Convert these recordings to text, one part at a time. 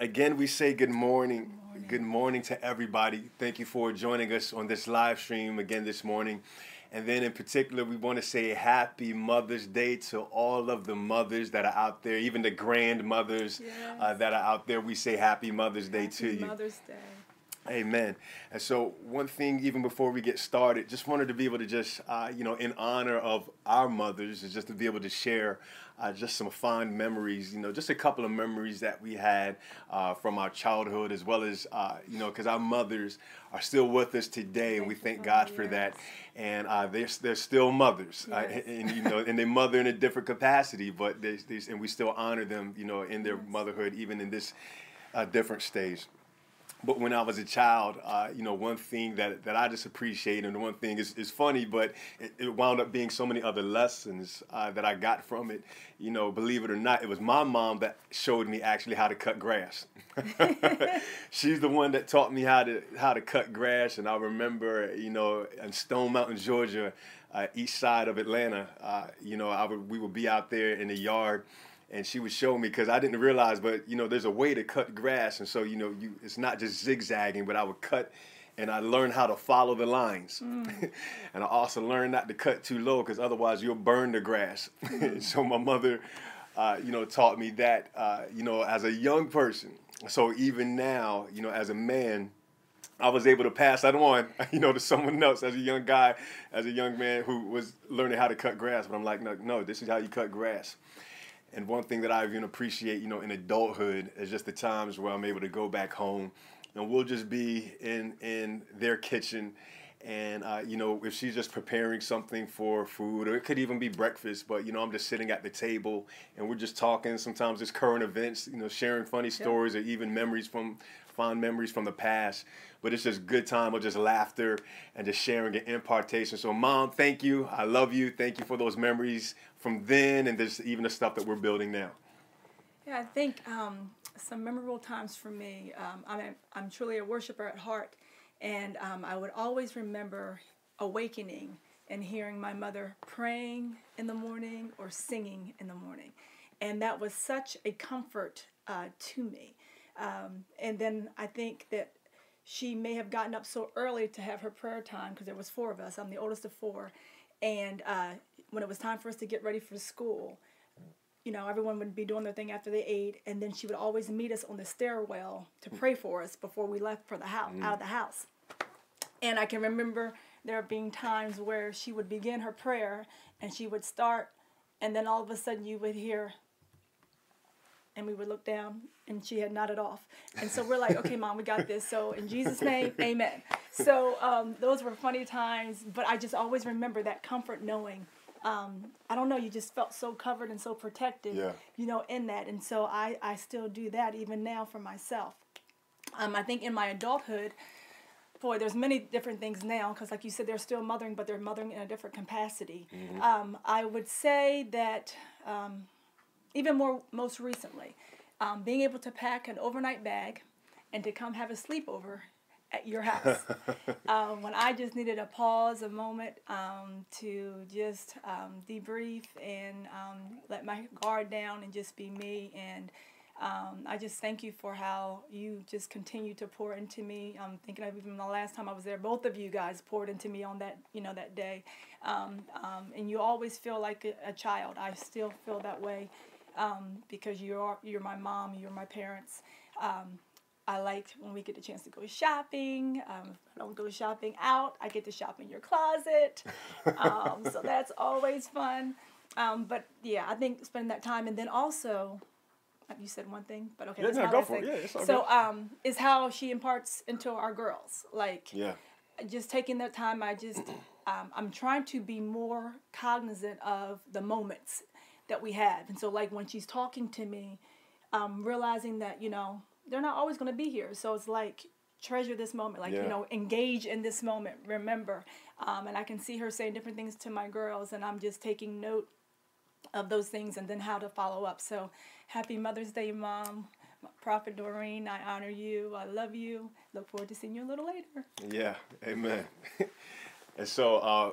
Again, we say good morning. good morning. Good morning to everybody. Thank you for joining us on this live stream again this morning. And then, in particular, we want to say happy Mother's Day to all of the mothers that are out there, even the grandmothers yes. uh, that are out there. We say happy Mother's Day happy to you. Mother's Day. Amen. And so, one thing, even before we get started, just wanted to be able to just, uh, you know, in honor of our mothers, is just to be able to share uh, just some fond memories, you know, just a couple of memories that we had uh, from our childhood, as well as, uh, you know, because our mothers are still with us today, and we thank God for that. And uh, they're, they're still mothers, uh, yes. and, you know, and they mother in a different capacity, but they, they, and we still honor them, you know, in their motherhood, even in this uh, different stage but when I was a child, uh, you know, one thing that, that I just appreciate, and one thing is, is funny, but it, it wound up being so many other lessons uh, that I got from it. You know, believe it or not, it was my mom that showed me actually how to cut grass. She's the one that taught me how to how to cut grass, and I remember, you know, in Stone Mountain, Georgia, uh, east side of Atlanta, uh, you know, I would we would be out there in the yard and she would show me because I didn't realize, but you know, there's a way to cut grass, and so you know, you it's not just zigzagging, but I would cut, and I learned how to follow the lines, mm. and I also learned not to cut too low because otherwise you'll burn the grass. Mm. so my mother, uh, you know, taught me that, uh, you know, as a young person. So even now, you know, as a man. I was able to pass that on, you know, to someone else as a young guy, as a young man who was learning how to cut grass. But I'm like, no, no, this is how you cut grass. And one thing that I even appreciate, you know, in adulthood is just the times where I'm able to go back home and we'll just be in in their kitchen. And uh, you know if she's just preparing something for food or it could even be breakfast but you know i'm just sitting at the table and we're just talking. Sometimes it's current events you know sharing funny stories or even memories from fond memories from the past but it's just good time of just laughter and just sharing and impartation so mom thank you i love you thank you for those memories from then and there's even the stuff that we're building now? Yeah, I think um, some memorable times for me. Um, I'm, I'm truly a worshiper at heart, and um, I would always remember awakening and hearing my mother praying in the morning or singing in the morning. And that was such a comfort uh, to me. Um, and then I think that she may have gotten up so early to have her prayer time because there was four of us. I'm the oldest of four, and uh, when it was time for us to get ready for school, you know, everyone would be doing their thing after they ate, and then she would always meet us on the stairwell to pray for us before we left for the house, mm. out of the house. And I can remember there being times where she would begin her prayer, and she would start, and then all of a sudden you would hear, and we would look down, and she had nodded off. And so we're like, okay, mom, we got this. So in Jesus' name, amen. So um, those were funny times, but I just always remember that comfort knowing um, I don't know, you just felt so covered and so protected, yeah. you know, in that. And so I, I still do that even now for myself. Um, I think in my adulthood, boy, there's many different things now because, like you said, they're still mothering, but they're mothering in a different capacity. Mm-hmm. Um, I would say that um, even more, most recently, um, being able to pack an overnight bag and to come have a sleepover at your house. um, when I just needed a pause, a moment um, to just um, debrief and um, let my guard down and just be me. And um, I just thank you for how you just continue to pour into me. I'm thinking of even the last time I was there, both of you guys poured into me on that, you know, that day. Um, and you always feel like a, a, child. I still feel that way because you're you're my mom, you're my parents. Um, I liked when we get the chance to go shopping. Um, I don't go shopping out, I get to shop in your closet. Um, so that's always fun. Um, but yeah, I think spending that time and then also, uh, you said one thing, but okay, yeah, no, go for it. Yeah, so um, is how she imparts into our girls. Like, yeah, just taking that time. I just um, I'm trying to be more cognizant of the moments that we have, and so like when she's talking to me, um, realizing that you know they're not always going to be here. So it's like treasure this moment, like yeah. you know, engage in this moment. Remember, um, and I can see her saying different things to my girls, and I'm just taking note of those things and then how to follow up. So happy Mother's Day, Mom. Prophet Doreen, I honor you. I love you. Look forward to seeing you a little later. Yeah, amen. and so, uh,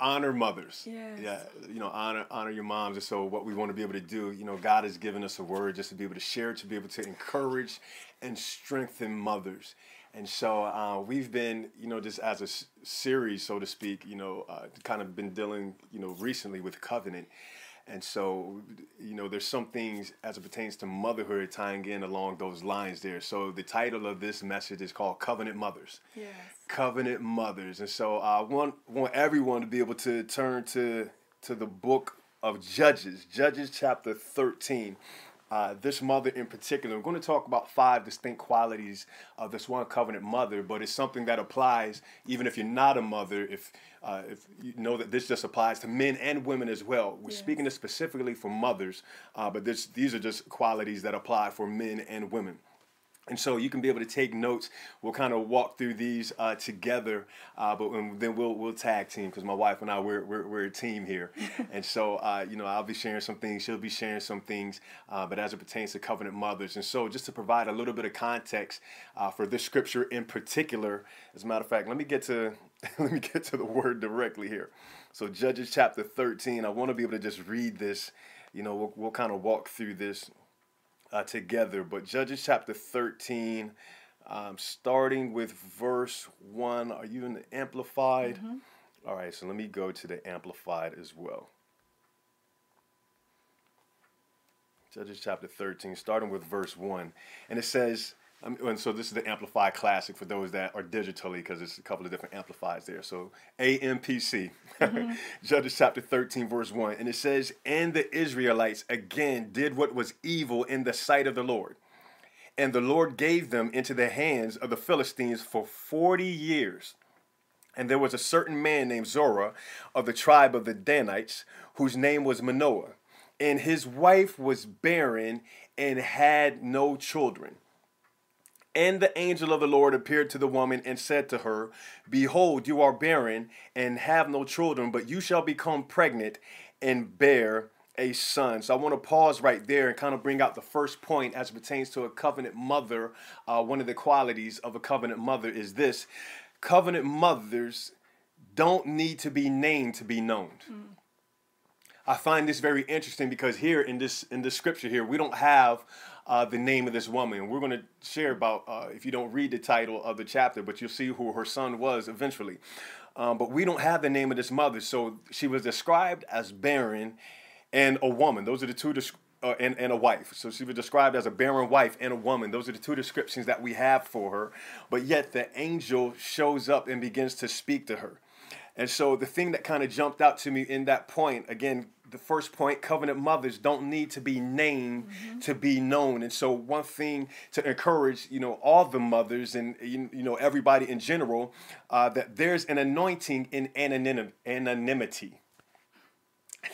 honor mothers. Yes. Yeah, you know, honor honor your moms. And so, what we want to be able to do, you know, God has given us a word just to be able to share, to be able to encourage and strengthen mothers. And so uh, we've been, you know, just as a s- series, so to speak, you know, uh, kind of been dealing, you know, recently with covenant. And so, you know, there's some things as it pertains to motherhood tying in along those lines there. So the title of this message is called Covenant Mothers Yes. covenant mothers and so i want want everyone to be able to turn to to the book of judges judges chapter 13 uh, this mother in particular, we're going to talk about five distinct qualities of this one covenant mother, but it's something that applies even if you're not a mother. If uh, if you know that this just applies to men and women as well. We're Yes. speaking this specifically for mothers, uh, but this, these are just qualities that apply for men and women. And so you can be able to take notes. We'll kind of walk through these uh, together, uh, but and then we'll we'll tag team because my wife and I we're, we're, we're a team here. and so uh, you know I'll be sharing some things, she'll be sharing some things, uh, but as it pertains to covenant mothers. And so just to provide a little bit of context uh, for this scripture in particular, as a matter of fact, let me get to let me get to the word directly here. So Judges chapter 13. I want to be able to just read this. You know we'll, we'll kind of walk through this uh, together. But Judges chapter 13, um, starting with verse 1. Are you in the Amplified? All right, so let me go to the Amplified as well. Judges chapter 13, starting with verse 1. And it says, um, and so this is the Amplified Classic for those that are digitally, because there's a couple of different amplifiers there. So AMPC, Judges chapter 13, verse 1. And it says, And the Israelites again did what was evil in the sight of the Lord. And the Lord gave them into the hands of the Philistines for 40 years. And there was a certain man named Zorah of the tribe of the Danites, whose name was Manoah. And his wife was barren and had no children. And the angel of the Lord appeared to the woman and said to her, Behold, you are barren and have no children, but you shall become pregnant and bear a son. So I want to pause right there and kind of bring out the first point as it pertains to a covenant mother. Uh, one of the qualities of a covenant mother is this covenant mothers don't need to be named to be known. I find this very interesting because here in this in this scripture here we don't have uh, the name of this woman. We're going to share about uh, if you don't read the title of the chapter, but you'll see who her son was eventually. Um, but we don't have the name of this mother, so she was described as barren and a woman. Those are the two. Desc- uh, and, and a wife. So she was described as a barren wife and a woman. Those are the two descriptions that we have for her. But yet the angel shows up and begins to speak to her. And so the thing that kind of jumped out to me in that point, again, the first point, covenant mothers don't need to be named to be known. And so one thing to encourage, you know, all the mothers and you know everybody in general, uh, that there's an anointing in anonym, anonymity.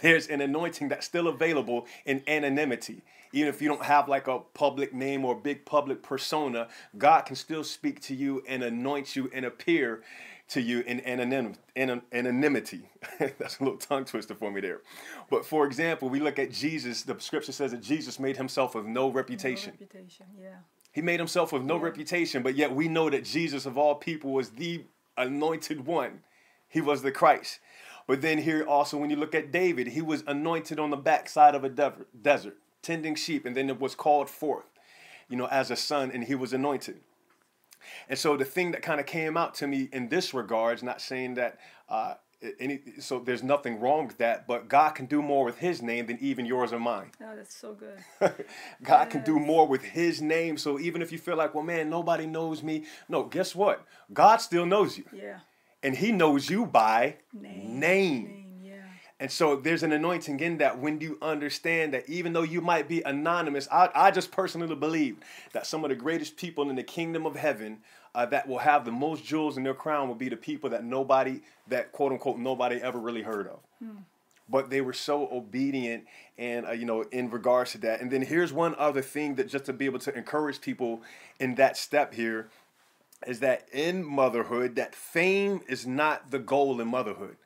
There's an anointing that's still available in anonymity. Even if you don't have like a public name or big public persona, God can still speak to you and anoint you and appear to you in anonym, anon- anonymity. That's a little tongue twister for me there. But for example, we look at Jesus, the scripture says that Jesus made himself of no No reputation. reputation. Yeah. He made himself of no Yeah. reputation, but yet we know that Jesus of all people was the anointed one. He was the Christ. But then here also, when you look at David, he was anointed on the backside of a desert, tending sheep, and then it was called forth, you know, as a son, and he was anointed. And so the thing that kind of came out to me in this regards, not saying that uh, any, so there's nothing wrong with that, but God can do more with His name than even yours or mine. Oh, that's so good. God can do more with His name. So even if you feel like, well, man, nobody knows me, no, guess what? God still knows you, Yeah. and He knows you by Name. name. Name. And so there's an anointing in that when you understand that even though you might be anonymous, I, I just personally believe that some of the greatest people in the kingdom of heaven uh, that will have the most jewels in their crown will be the people that nobody, that quote unquote, nobody ever really heard of. But they were so obedient and, uh, you know, in regards to that. And then here's one other thing that just to be able to encourage people in that step here is that in motherhood, that fame is not the goal in motherhood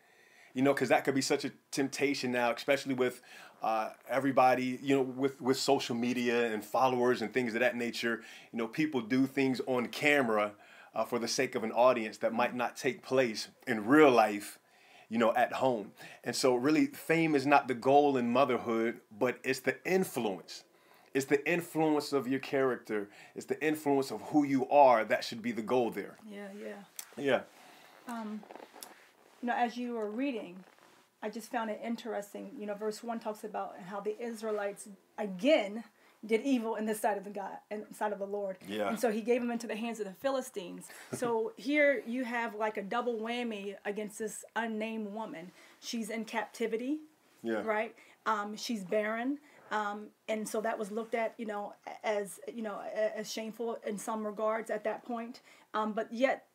you know, because that could be such a temptation now, especially with uh, everybody, you know, with with social media and followers and things of that nature. You know, people do things on camera uh, for the sake of an audience that might not take place in real life. you know, at home. And so, really, fame is not the goal in motherhood, but it's the influence. It's the influence of your character. It's the influence of who you are that should be the goal there. Yeah, yeah. Yeah. You know, as you were reading, I just found it interesting. You know, verse one talks about how the Israelites again did evil in the sight of the God and sight of the Lord. Yeah. And so he gave them into the hands of the Philistines. so here you have like a double whammy against this unnamed woman. She's in captivity. Yeah. Right. Um, she's barren. Um, and so that was looked at, you know, as you know, as shameful in some regards at that point. Um, but yet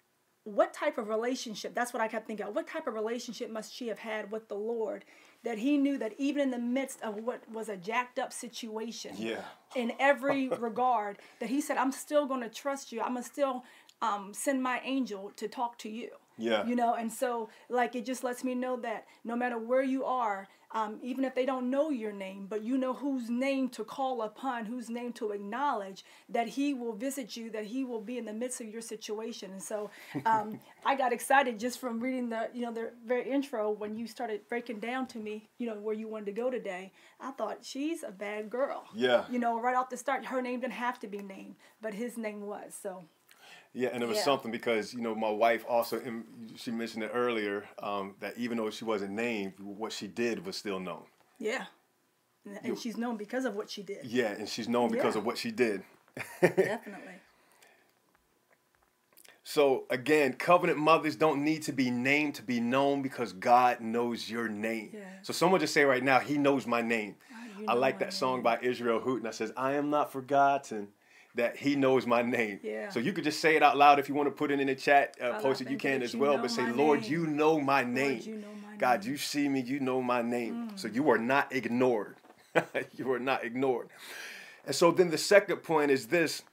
what type of relationship that's what i kept thinking what type of relationship must she have had with the lord that he knew that even in the midst of what was a jacked up situation Yeah. in every regard that he said i'm still going to trust you i'm going to still um, send my angel to talk to you Yeah. you know and so like it just lets me know that no matter where you are um, even if they don't know your name but you know whose name to call upon whose name to acknowledge that he will visit you that he will be in the midst of your situation. And so um, i got excited just from reading the you know the very intro when you started breaking down to me you know where you wanted to go today. I thought she's a bad girl. Yeah. you know right off the start her name didn't have to be named but his name was. So Yeah, and it was Yeah. something because you know my wife also she mentioned it earlier um, that even though she wasn't named, what she did was still known. yeah and, she's known because of what she did Yeah, and she's known because Yeah. of what she did. definitely So again, covenant mothers don't need to be named to be known because God knows your name. Yeah. So someone just say right now, He knows my name. you I know like that song by Israel Houghton that says, "I am not forgotten." That he knows my name. Yeah. So you could just say it out loud if you want to put it in the chat, uh, post it. You can as you well, but say, "Lord, you know my name. you know my God, name. Mm. you see me. You know my name. So you are not ignored. you are not ignored." And so then the second point is this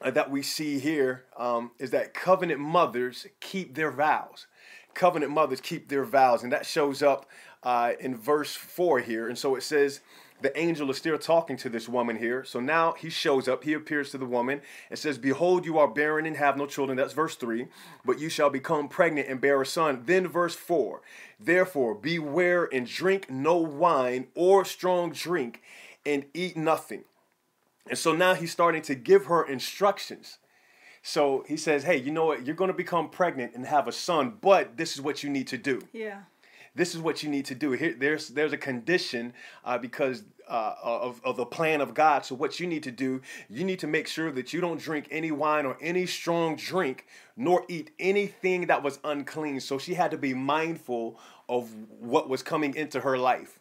uh, that we see here um, is that covenant mothers keep their vows. Covenant mothers keep their vows, and that shows up uh, in verse 4 here. And so it says, the angel is still talking to this woman here. So now he shows up, he appears to the woman. and says, Behold, you are barren and have no children. That's verse 3. But you shall become pregnant and bear a son. Then verse 4 Therefore, beware and drink no wine or strong drink, and eat nothing. And so now he's starting to give her instructions. So he says, Hey, you know what? You're going to become pregnant and have a son, but this is what you need to do. yeah This is what you need to do. Here, there's there's a condition uh, because uh, of, of the plan of God. So what you need to do, you need to make sure that you don't drink any wine or any strong drink, nor eat anything that was unclean. So she had to be mindful of what was coming into her life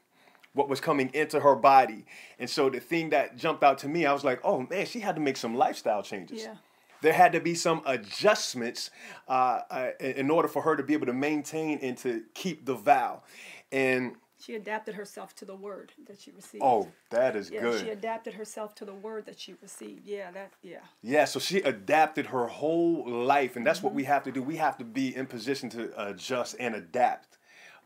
what was coming into her body. And so the thing that jumped out to me, I was like, oh man, she had to make some lifestyle changes. Yeah. There had to be some adjustments uh, uh, in order for her to be able to maintain and to keep the vow. And she adapted herself to the word that she received oh, that is yeah good. she adapted herself to the word that she received yeah that yeah Yeah, so she adapted her whole life, and that's what we have to do. We have to be in position to adjust and adapt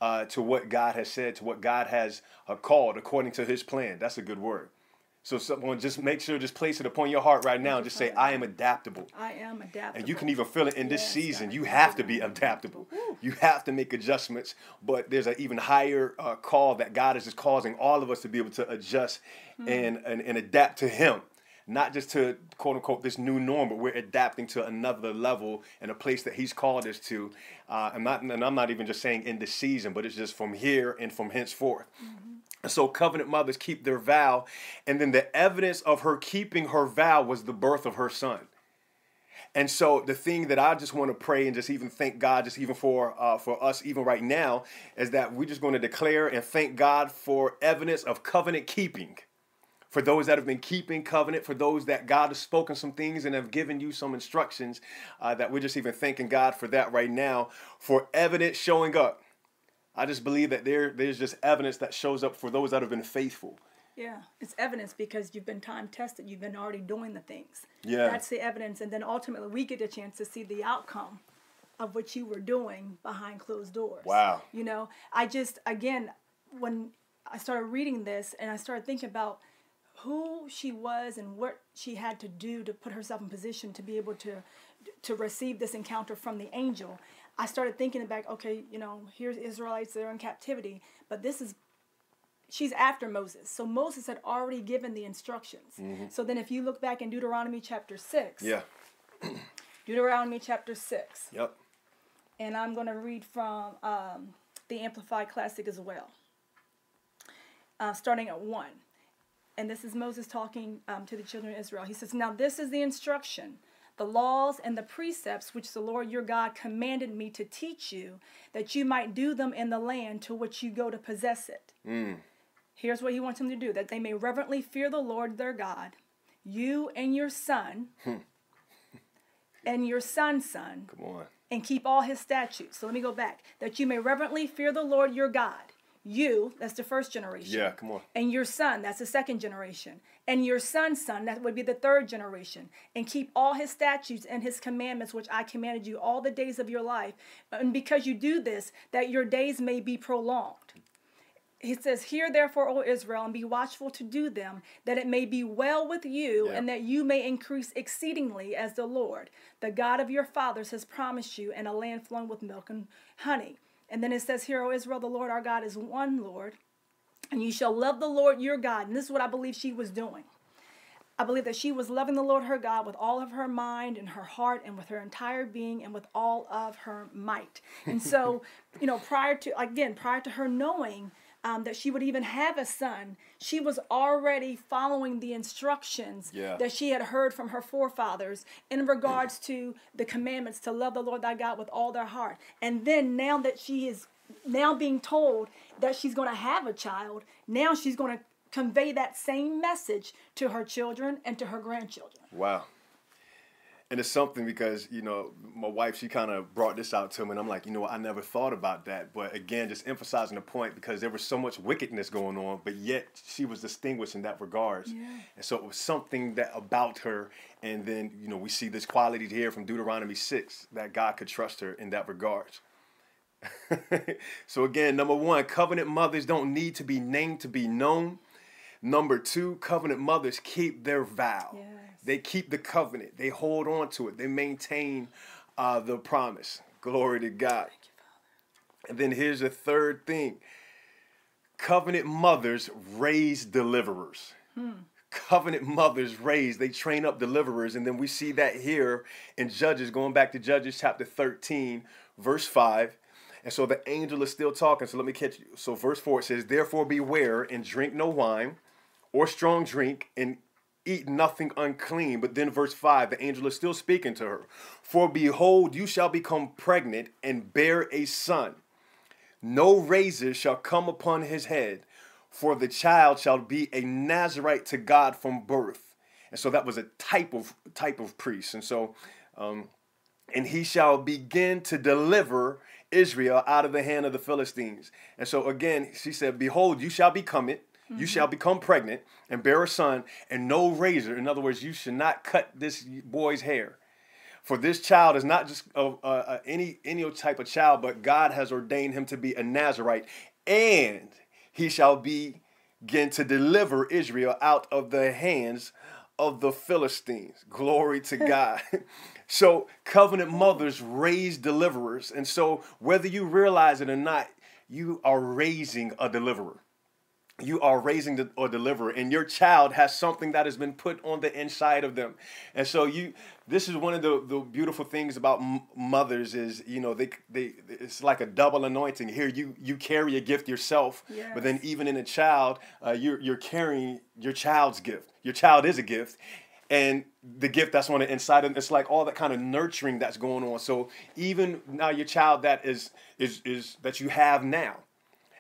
uh, to what God has said, to what God has uh, called according to His plan. That's a good word. So, someone just make sure, just place it upon your heart right now, and just say, "I am adaptable." i am adaptable And you can even feel it in this Yes, season. God. You have to be adaptable. You have to make adjustments. But there's an even higher uh, call that God is just causing all of us to be able to adjust Hmm. and, and, and adapt to Him. Not just to quote unquote this new norm, but we're adapting to another level and a place that He's called us to. Uh, I'm not, and I'm not even just saying in this season, but it's just from here and from henceforth. So covenant mothers keep their vow, and then the evidence of her keeping her vow was the birth of her son. And so the thing that I just want to pray and just even thank God, just even for uh, for us, even right now, is that we're just going to declare and thank God for evidence of covenant keeping. For those that have been keeping covenant, for those that God has spoken some things and have given you some instructions, uh, that we're just even thanking God for that right now, for evidence showing up. I just believe that there there's just evidence that shows up for those that have been faithful. Yeah, it's evidence because you've been time tested. You've been already doing the things. Yeah. That's the evidence. And then ultimately, we get a chance to see the outcome of what you were doing behind closed doors. Wow. You know, I just, again, when I started reading this and I started thinking about who she was and what she had to do to put herself in position to be able to to receive this encounter from the angel I started thinking back, okay, you know, here's Israelites, they're in captivity, but this is she's after Moses. So Moses had already given the instructions. Mm-hmm. So then if you look back in Deuteronomy chapter 6. Yeah. Deuteronomy chapter 6. Yep. And I'm going to read from um, the Amplified Classic as well. Uh, starting at 1. And this is Moses talking um, to the children of Israel. He says, Now this is the instruction the laws and the precepts which the Lord your God commanded me to teach you, that you might do them in the land to which you go to possess it. Mm. Here's what he wants them to do that they may reverently fear the Lord their God, you and your son, hmm. and your son's son, Come on. and keep all his statutes. So let me go back. That you may reverently fear the Lord your God. You, that's the first generation. Yeah, come on. And your son, that's the second generation. And your son's son, that would be the third generation. And keep all his statutes and his commandments, which I commanded you all the days of your life. And because you do this, that your days may be prolonged he says, Hear therefore, O Israel, and be watchful to do them, that it may be well with you, yeah. and that you may increase exceedingly as the Lord, the God of your fathers, has promised you, in a land flowing with milk and honey. And then it says, Hear, O Israel, the Lord our God is one Lord, and you shall love the Lord your God. And this is what I believe she was doing. I believe that she was loving the Lord her God with all of her mind and her heart and with her entire being and with all of her might. And so, you know, prior to, again, prior to her knowing um, that she would even have a son, she was already following the instructions yeah. that she had heard from her forefathers in regards to the commandments to love the Lord thy God with all their heart. And then now that she is now being told that she's going to have a child, now she's going to convey that same message to her children and to her grandchildren. Wow and it's something because you know my wife she kind of brought this out to me and i'm like you know i never thought about that. But again just emphasizing the point because there was so much wickedness going on but yet she was distinguished in that regards. Yeah. and so it was something that about her and then you know we see this quality here from deuteronomy 6 that god could trust her in that regards. So again number one covenant mothers don't need to be named to be known. Number two covenant mothers keep their vow. Yeah. They keep the covenant. They hold on to it. They maintain uh, the promise. Glory to God. and then here's the third thing covenant mothers raise deliverers. Hmm. Covenant mothers raise, they train up deliverers. And then we see that here in Judges, going back to Judges chapter 13, verse 5. And so the angel is still talking. So let me catch you. So verse 4 it says, Therefore beware and drink no wine or strong drink, and eat nothing unclean. But then, verse 5, the angel is still speaking to her. For behold, you shall become pregnant and bear a son. No razor shall come upon his head, for the child shall be a Nazarite to God from birth. And so that was a type of type of priest. And so, um, and he shall begin to deliver Israel out of the hand of the Philistines. And so again, she said, Behold, you shall become it Mm-hmm. You shall become pregnant and bear a son, and no razor. In other words, you should not cut this boy's hair. For this child is not just uh, uh, any any type of child, but God has ordained him to be a Nazarite, and he shall begin to deliver Israel out of the hands of the Philistines. Glory to God. so covenant mothers raise deliverers, and so whether you realize it or not, you are raising a deliverer you are raising the, or deliver and your child has something that has been put on the inside of them. And so you this is one of the, the beautiful things about m- mothers is you know they they it's like a double anointing. Here you you carry a gift yourself yes. but then even in a child uh, you're you're carrying your child's gift. Your child is a gift and the gift that's on the inside of them, it's like all that kind of nurturing that's going on. So even now your child that is is is that you have now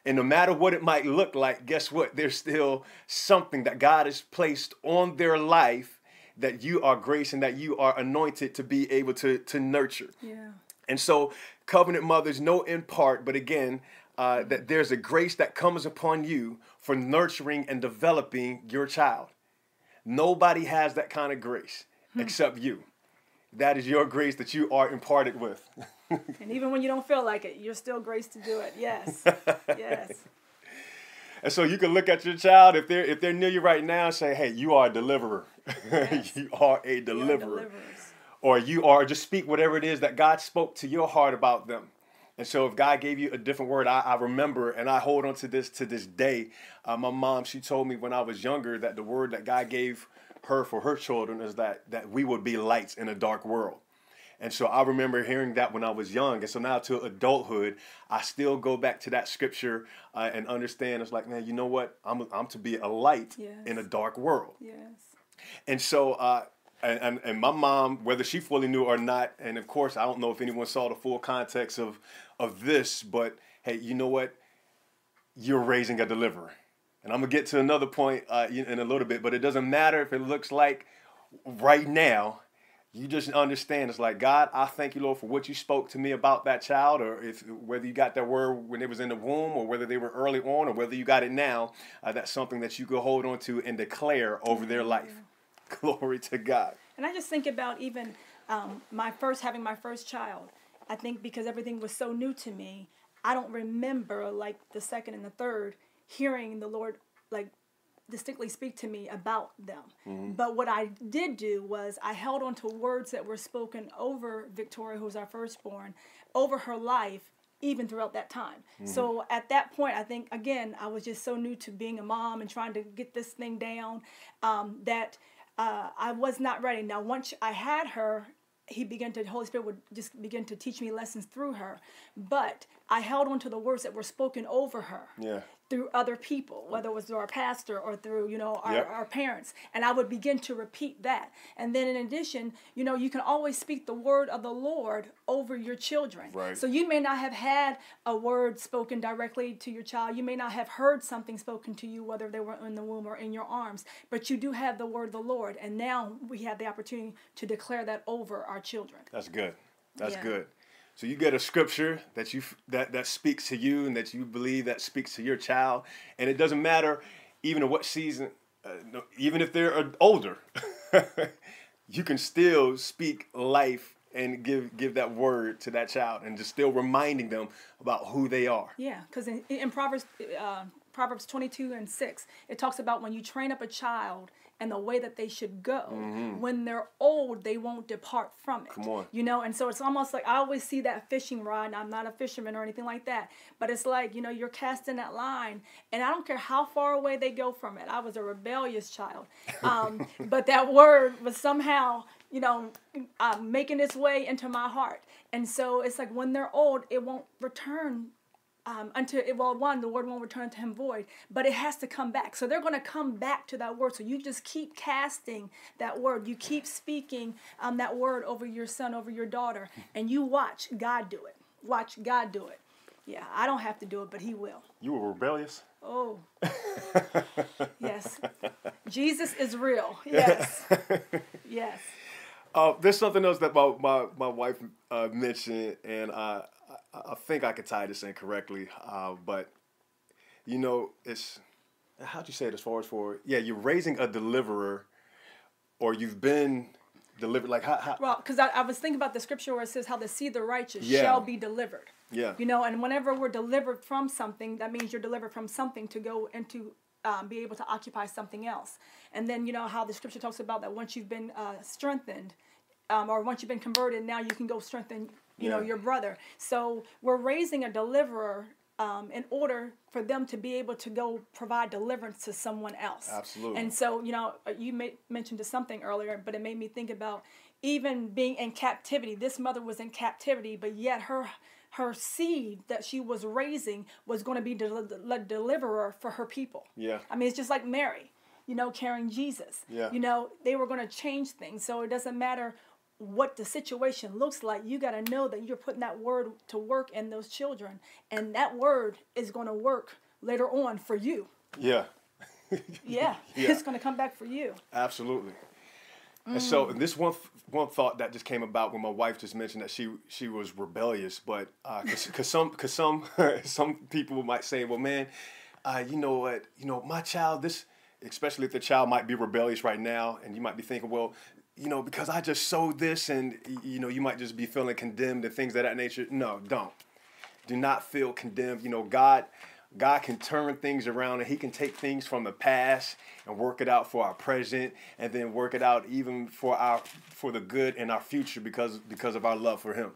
and no matter what it might look like, guess what? There's still something that God has placed on their life that you are grace and that you are anointed to be able to, to nurture. Yeah. And so, covenant mothers know in part, but again, uh, that there's a grace that comes upon you for nurturing and developing your child. Nobody has that kind of grace hmm. except you. That is your grace that you are imparted with. and even when you don't feel like it, you're still graced to do it. Yes. yes. And so you can look at your child if they're if they're near you right now and say, "Hey, you are a deliverer. Yes. you are a deliverer." or you or just speak whatever it is that God spoke to your heart about them. And so if God gave you a different word, I, I remember and I hold on to this to this day. Uh, my mom, she told me when I was younger that the word that God gave her for her children is that that we would be lights in a dark world. And so I remember hearing that when I was young. And so now to adulthood, I still go back to that scripture uh, and understand it's like, man, you know what? I'm, I'm to be a light Yes. in a dark world. Yes. And so, uh, and, and, and my mom, whether she fully knew or not, and of course, I don't know if anyone saw the full context of, of this, but hey, you know what? You're raising a deliverer. And I'm going to get to another point uh, in in a little bit, but it doesn't matter if it looks like right now, you just understand it's like God, I thank you, Lord, for what you spoke to me about that child, or if whether you got that word when it was in the womb, or whether they were early on, or whether you got it now. Uh, that's something that you could hold on to and declare over their life. Glory to God. And I just think about even um, my first having my first child. I think because everything was so new to me, I don't remember like the second and the third hearing the Lord like distinctly speak to me about them. But what I did do was I held on to words that were spoken over Victoria, who was our firstborn, over her life. Even throughout that time. So at that point, I think, again, I was just so new to being a mom and trying to get this thing down um, that uh, I was not ready. Now, once I had her, he began to, the Holy Spirit would just begin to teach me lessons through her. But I held on to the words that were spoken over her Yeah. Through other people, whether it was through our pastor or through, you know, our, Yep. our parents. And I would begin to repeat that. And then in addition, you know, you can always speak the word of the Lord over your children. Right. So you may not have had a word spoken directly to your child. You may not have heard something spoken to you, whether they were in the womb or in your arms, but you do have the word of the Lord. And now we have the opportunity to declare that over our children. That's good. That's Yeah. good. So you get a scripture that you that that speaks to you and that you believe that speaks to your child, and it doesn't matter even in what season, uh, no, even if they're uh, older, you can still speak life and give give that word to that child, and just still reminding them about who they are. Yeah, because in, in Proverbs, uh, Proverbs 22 and 6, it talks about when you train up a child and the way that they should go, when they're old, they won't depart from it. Mm-hmm. Come on. You know, and so it's almost like I always see that fishing rod, and I'm not a fisherman or anything like that, but it's like, you know, you're casting that line, and I don't care how far away they go from it. I was a rebellious child. Um, but that word was somehow, you know, uh, making its way into my heart. And so it's like when they're old, it won't return um, until it, well, one, the word won't return to him void, but it has to come back. So they're going to come back to that word. So you just keep casting that word. You keep speaking um, that word over your son, over your daughter, and you watch God do it. Watch God do it. Yeah, I don't have to do it, but He will. You were rebellious. Oh, yes. Jesus is real. Yes. Yes. Uh, there's something else that my my, my wife uh, mentioned, and I, I think I could tie this in correctly. Uh, but you know, it's how'd you say it as far as for yeah, you're raising a deliverer, or you've been delivered. Like how, how Well, because I, I was thinking about the scripture where it says how the seed of the righteous Yeah. shall be delivered. yeah You know, and whenever we're delivered from something, that means you're delivered from something to go into um, be able to occupy something else. And then you know how the scripture talks about that once you've been uh, strengthened, um, or once you've been converted, now you can go strengthen you know your brother. So we're raising a deliverer. Um, in order for them to be able to go provide deliverance to someone else. Absolutely. And so, you know, uh, you mentioned something earlier, but it made me think about even being in captivity. This mother was in captivity, but yet her her seed that she was raising was going to be the del- deliverer for her people. Yeah. I mean, it's just like Mary, you know, carrying Jesus. Yeah. You know, they were going to change things. So it doesn't matter what the situation looks like. You got to know that you're putting that word to work in those children, and that word is going to work later on for you. yeah Yeah, Yeah. it's going to come back for you. absolutely. And so and this one one thought that just came about when my wife just mentioned that she she was rebellious, but because some because some some people might say, well, man, uh, you know what, you know, my child, this especially if the child might be rebellious right now, and you might be thinking, well, you know, because I just sowed this, and you know, you might just be feeling condemned and things of that nature. No, don't. Do not feel condemned. You know, God God can turn things around and He can take things from the past and work it out for our present and then work it out even for our for the good in our future because because of our love for Him.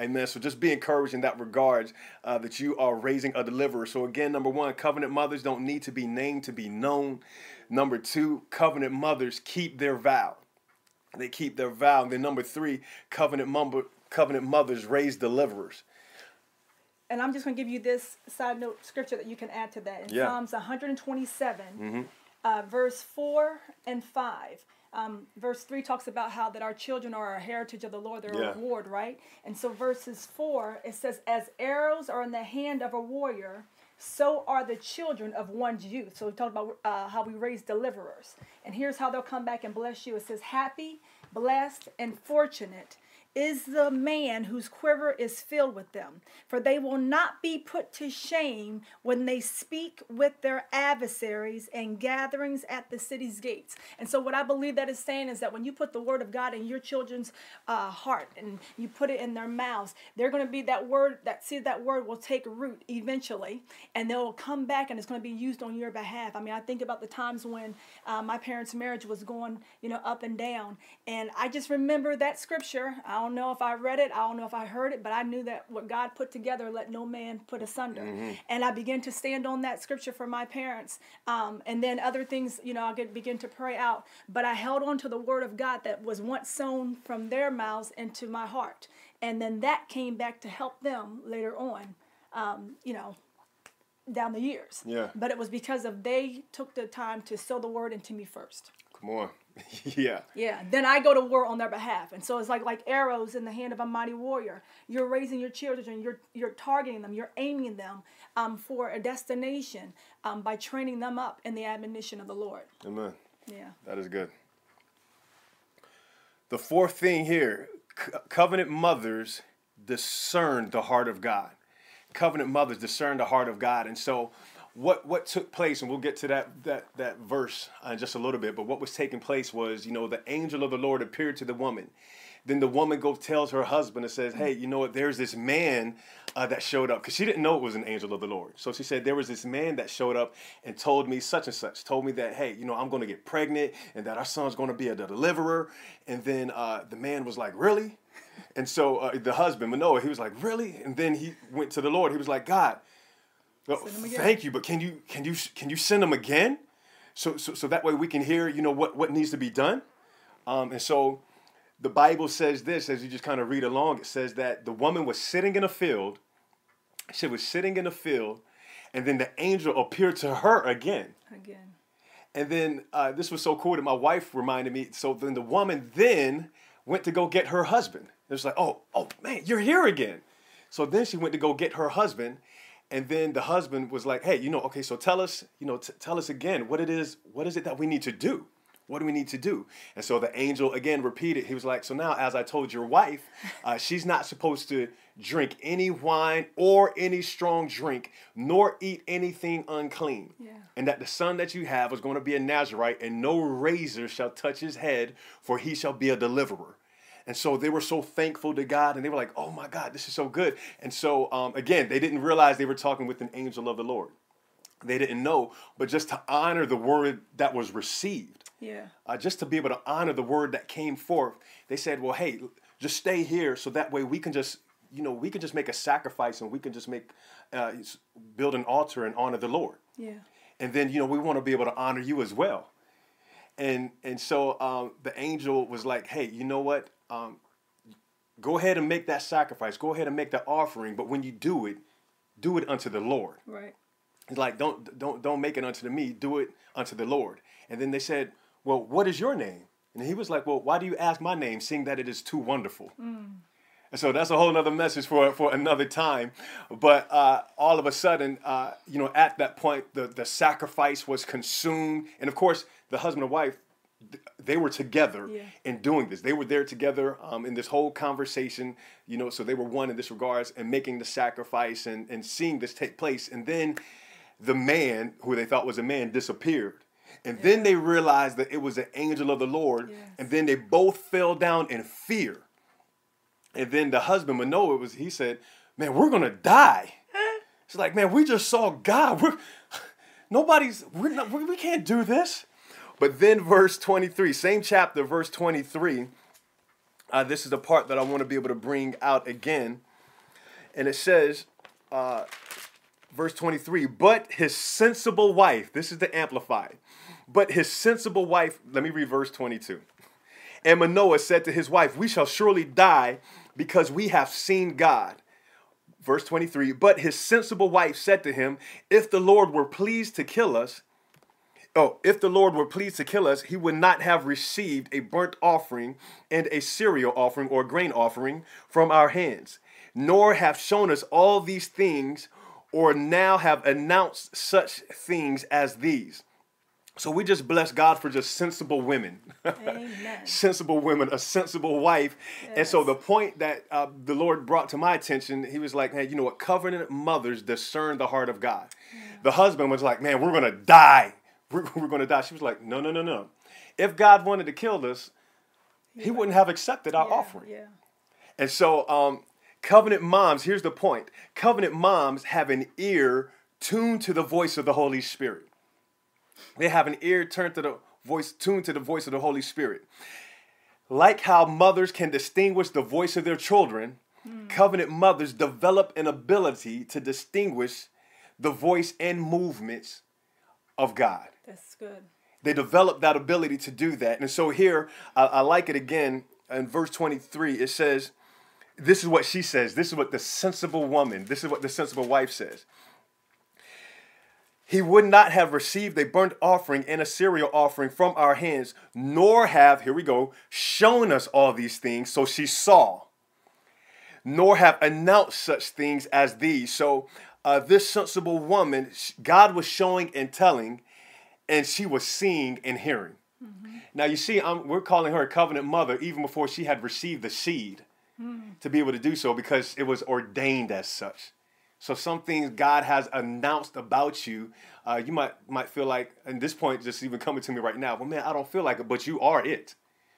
Amen. So just be encouraged in that regards uh, that you are raising a deliverer. So again, number one, covenant mothers don't need to be named to be known. Number two, covenant mothers keep their vow. They keep their vow. And then number three, covenant mumble, covenant mothers raise deliverers. And I'm just going to give you this side note scripture that you can add to that. In Yeah. Psalms 127, uh, verse 4 and 5. Um, verse 3 talks about how that our children are a heritage of the Lord, they're Yeah. a reward, right? And so verses 4, it says, As arrows are in the hand of a warrior, so are the children of one's youth. So we talked about uh, how we raise deliverers. And here's how they'll come back and bless you. It says, Happy, blessed, and fortunate is the man whose quiver is filled with them, for they will not be put to shame when they speak with their adversaries and gatherings at the city's gates. And so, what I believe that is saying is that when you put the word of God in your children's uh, heart and you put it in their mouths, they're going to be that word, that seed, that word will take root eventually, and they'll come back and it's going to be used on your behalf. I mean, I think about the times when uh, my parents' marriage was going, you know, up and down, and I just remember that scripture. I don't know if I read it, I don't know if I heard it, but I knew that what God put together, let no man put asunder. And I began to stand on that scripture for my parents. Um, and then other things, you know, I could begin to pray out. But I held on to the word of God that was once sown from their mouths into my heart. And then that came back to help them later on, um, you know, down the years. Yeah. But it was because of they took the time to sow the word into me first. Come on. yeah. Yeah, then I go to war on their behalf, and so it's like like arrows in the hand of a mighty warrior. You're raising your children, you're you're targeting them, you're aiming them um, for a destination um, by training them up in the admonition of the Lord. Amen. Yeah, That is good. The fourth thing here co- covenant mothers discern the heart of God. Covenant mothers discern the heart of God. And so, what, what took place, and we'll get to that, that, that verse in just a little bit, but what was taking place was, you know, the angel of the Lord appeared to the woman. Then the woman goes tells her husband and says, "Hey, you know what? There's this man uh, that showed up because she didn't know it was an angel of the Lord. So she said there was this man that showed up and told me such and such. Told me that hey, you know, I'm going to get pregnant and that our son's going to be a deliverer. And then uh, the man was like, really? And so uh, the husband Manoah, he was like, really? And then he went to the Lord. He was like, God, well, Send him again. thank you, but can you can you can you send them again? So so so that way we can hear you know what what needs to be done. Um, and so the Bible says this as you just kind of read along. It says that the woman was sitting in a field. She was sitting in a field, and then the angel appeared to her again. again. And then uh, this was so cool that my wife reminded me. So then the woman then went to go get her husband. It was like, oh, oh man, you're here again. So then she went to go get her husband, and then the husband was like, hey, you know, okay, so tell us, you know, t- tell us again what it is. What is it that we need to do? What do we need to do? And so the angel again repeated. He was like, so now, as I told your wife, uh, she's not supposed to drink any wine or any strong drink, nor eat anything unclean Yeah. and that the son that you have is going to be a Nazarite, and no razor shall touch his head, for he shall be a deliverer. And so they were so thankful to God, and they were like, "Oh my God, this is so good." And so um, again, they didn't realize they were talking with an angel of the Lord. They didn't know, but just to honor the word that was received, Yeah. uh, just to be able to honor the word that came forth, they said, "Well, hey, just stay here, so that way we can just, you know, we can just make a sacrifice, and we can just make, uh, build an altar and honor the Lord." Yeah. and then you know we want to be able to honor you as well and and so um, the angel was like hey you know what um, go ahead and make that sacrifice. Go ahead and make that offering. But when you do it do it unto the lord. Right. it's like don't don't don't make it unto me. Do it unto the lord. And then they said well what is your name? And he was like well why do you ask my name seeing that it is too wonderful? And so that's a whole nother message for, for another time. But uh, all of a sudden, uh, you know, at that point, the, the sacrifice was consumed. And of course, the husband and wife, they were together Yeah. in doing this. They were there together um, in this whole conversation, you know, so they were one in this regards and making the sacrifice and, and seeing this take place. And then the man, who they thought was a man, disappeared. And then they realized that it was an angel of the Lord. Yes. And then they both fell down in fear. And then the husband Manoah was he said, "Man, we're gonna die." It's like, man, we just saw God. We're nobody's we're not we, we can't do this. But then verse 23, same chapter, verse 23. Uh, this is the part that I want to be able to bring out again. And it says, uh, verse 23, but his sensible wife, this is the Amplified, but his sensible wife, let me read verse 22. And Manoah said to his wife, We shall surely die because we have seen God. Verse 23 But his sensible wife said to him, If the Lord were pleased to kill us, oh, if the Lord were pleased to kill us, he would not have received a burnt offering and a cereal offering or grain offering from our hands, nor have shown us all these things, or now have announced such things as these. So we just bless God for just sensible women. Amen. sensible women, a sensible wife. And so the point that uh, the Lord brought to my attention, he was like, hey, you know what? Covenant mothers discern the heart of God. The husband was like, man, we're going to die. We're, we're going to die. She was like, no, no, no, no. If God wanted to kill us, he wouldn't have accepted our Yeah, offering. Yeah. And so, um, covenant moms, here's the point covenant moms have an ear tuned to the voice of the Holy Spirit. They have an ear turned to the voice, tuned to the voice of the Holy Spirit. Like how mothers can distinguish the voice of their children, covenant mothers develop an ability to distinguish the voice and movements of God That's good. they develop that ability to do that. And so here, I, I like it again in verse 23. It says, This is what she says. This is what the sensible woman, this is what the sensible wife says. He would not have received a burnt offering and a cereal offering from our hands, nor have, here we go, shown us all these things. So she saw, nor have announced such things as these. So uh, this sensible woman, God was showing and telling, and she was seeing and hearing. Mm-hmm. Now you see, I'm, we're calling her a covenant mother even before she had received the seed mm. to be able to do so because it was ordained as such. So some things God has announced about you, uh, you might might feel like, at this point, just even coming to me right now, well, man, I don't feel like it, but you are it.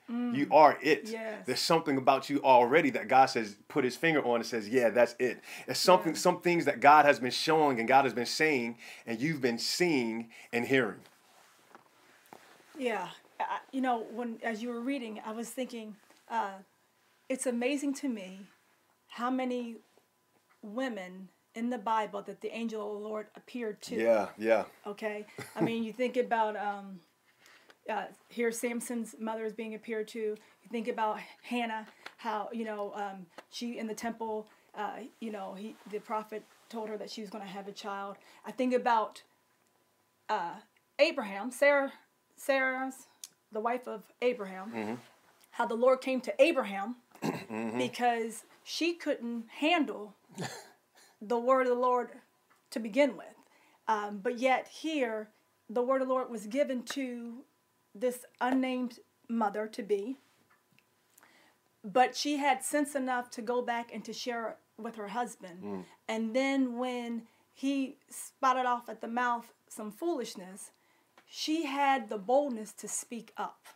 You mm. are it. Yes. There's something about you already that God says, put his finger on and says, yeah, that's it. It's something, Yeah. some things that God has been showing and God has been saying, and you've been seeing and hearing. Yeah, I, you know, when as you were reading, I was thinking, uh, it's amazing to me how many women in the Bible that the angel of the Lord appeared to. Yeah, yeah. Okay, I mean, you think about um, uh, here Samson's mother is being appeared to. You think about Hannah, how you know um, she in the temple. Uh, you know, he the prophet told her that she was going to have a child. I think about uh, Abraham, Sarah, Sarah's the wife of Abraham. Mm-hmm. How the Lord came to Abraham mm-hmm. because she couldn't handle the word of the Lord to begin with. Um, but yet here, the word of the Lord was given to this unnamed mother to be. But she had sense enough to go back and to share it with her husband. Mm. And then when he spotted off at the mouth some foolishness, she had the boldness to speak up.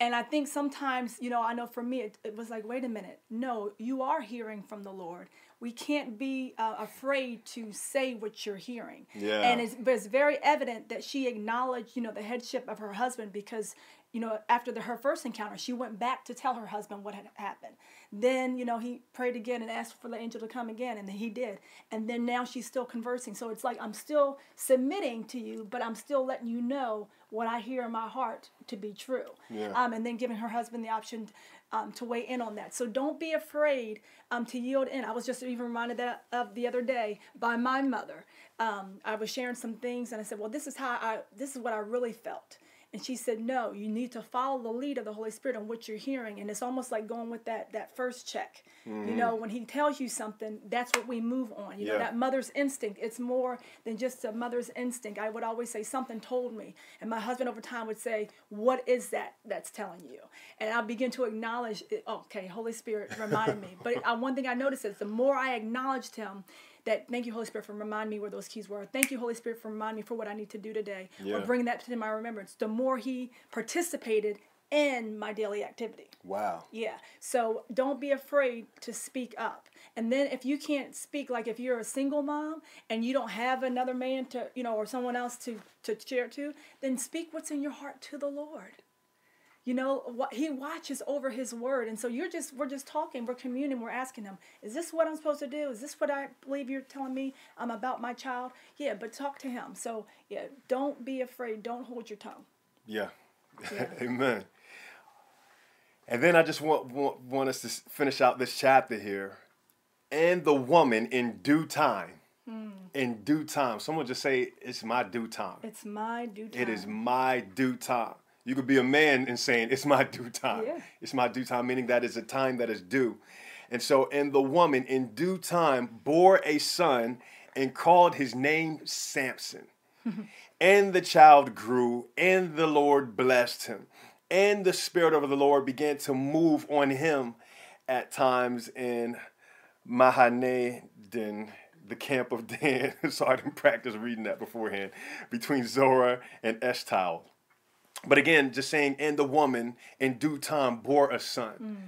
And I think sometimes, you know, I know for me, it, it was like, wait a minute. No, you are hearing from the Lord. We can't be uh, afraid to say what you're hearing. Yeah. And it's, but it's very evident that she acknowledged, you know, the headship of her husband because, you know, after the, her first encounter, she went back to tell her husband what had happened. Then, you know, he prayed again and asked for the angel to come again, and then he did. And then now she's still conversing. So it's like I'm still submitting to you, but I'm still letting you know what I hear in my heart to be true. Yeah. Um, and then giving her husband the option um, to weigh in on that. So don't be afraid um, to yield in. I was just even reminded that of the other day by my mother. Um, I was sharing some things, and I said, "Well, this is how I. This is what I really felt." And she said, "No, you need to follow the lead of the Holy Spirit on what you're hearing." And it's almost like going with that that first check. You mm-hmm. know, when He tells you something, that's what we move on. You know, that mother's instinct. It's more than just a mother's instinct. I would always say something told me, and my husband over time would say, "What is that that's telling you?" And I begin to acknowledge. It. "Oh, Okay, Holy Spirit reminded me. But I, one thing I noticed is the more I acknowledged Him. That thank you, Holy Spirit, for reminding me where those keys were. Thank you, Holy Spirit, for reminding me for what I need to do today, Yeah. or bringing that to my remembrance. The more He participated in my daily activity. Wow. Yeah. So don't be afraid to speak up. And then if you can't speak, like if you're a single mom and you don't have another man to, you know, or someone else to to share to, then speak what's in your heart to the Lord. You know what he watches over his word, and so you're just we're just talking, we're communing, we're asking him, is this what I'm supposed to do? Is this what I believe you're telling me I'm about my child? Yeah, but talk to him. So yeah, don't be afraid. Don't hold your tongue. Yeah. Yeah. Amen. And then I just want, want want us to finish out this chapter here. And the woman in due time. Hmm. In due time. Someone just say, It's my due time. It's my due time. It is my due time. You could be a man and saying, It's my due time. Yeah. It's my due time, meaning that is a time that is due. And so, and the woman in due time bore a son and called his name Samson. and the child grew, and the Lord blessed him. And the Spirit of the Lord began to move on him at times in Mahanaim, the camp of Dan. so I didn't practice reading that beforehand, between Zorah and Eshtaol. But again, just saying, and the woman in due time bore a son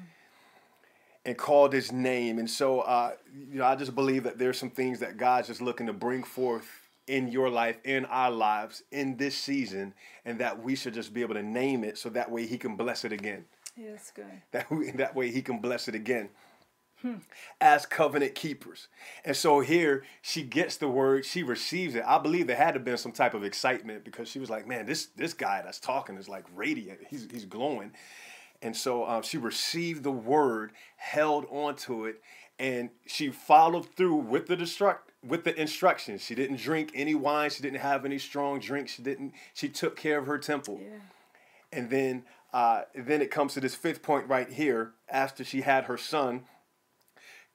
and called his name. And so, uh, you know, I just believe that there's some things that God's just looking to bring forth in your life, in our lives, in this season, and that we should just be able to name it so that way He can bless it again. Yeah, good. That we, that way He can bless it again. As covenant keepers. And so here she gets the word, she receives it. I believe there had to have been some type of excitement because she was like, man, this this guy that's talking is like radiant. He's, he's glowing. And so um, she received the word, held onto it, and she followed through with the destruct with the instructions. She didn't drink any wine. She didn't have any strong drinks. She didn't. She took care of her temple. Yeah. And then uh, then it comes to this fifth point right here. After she had her son,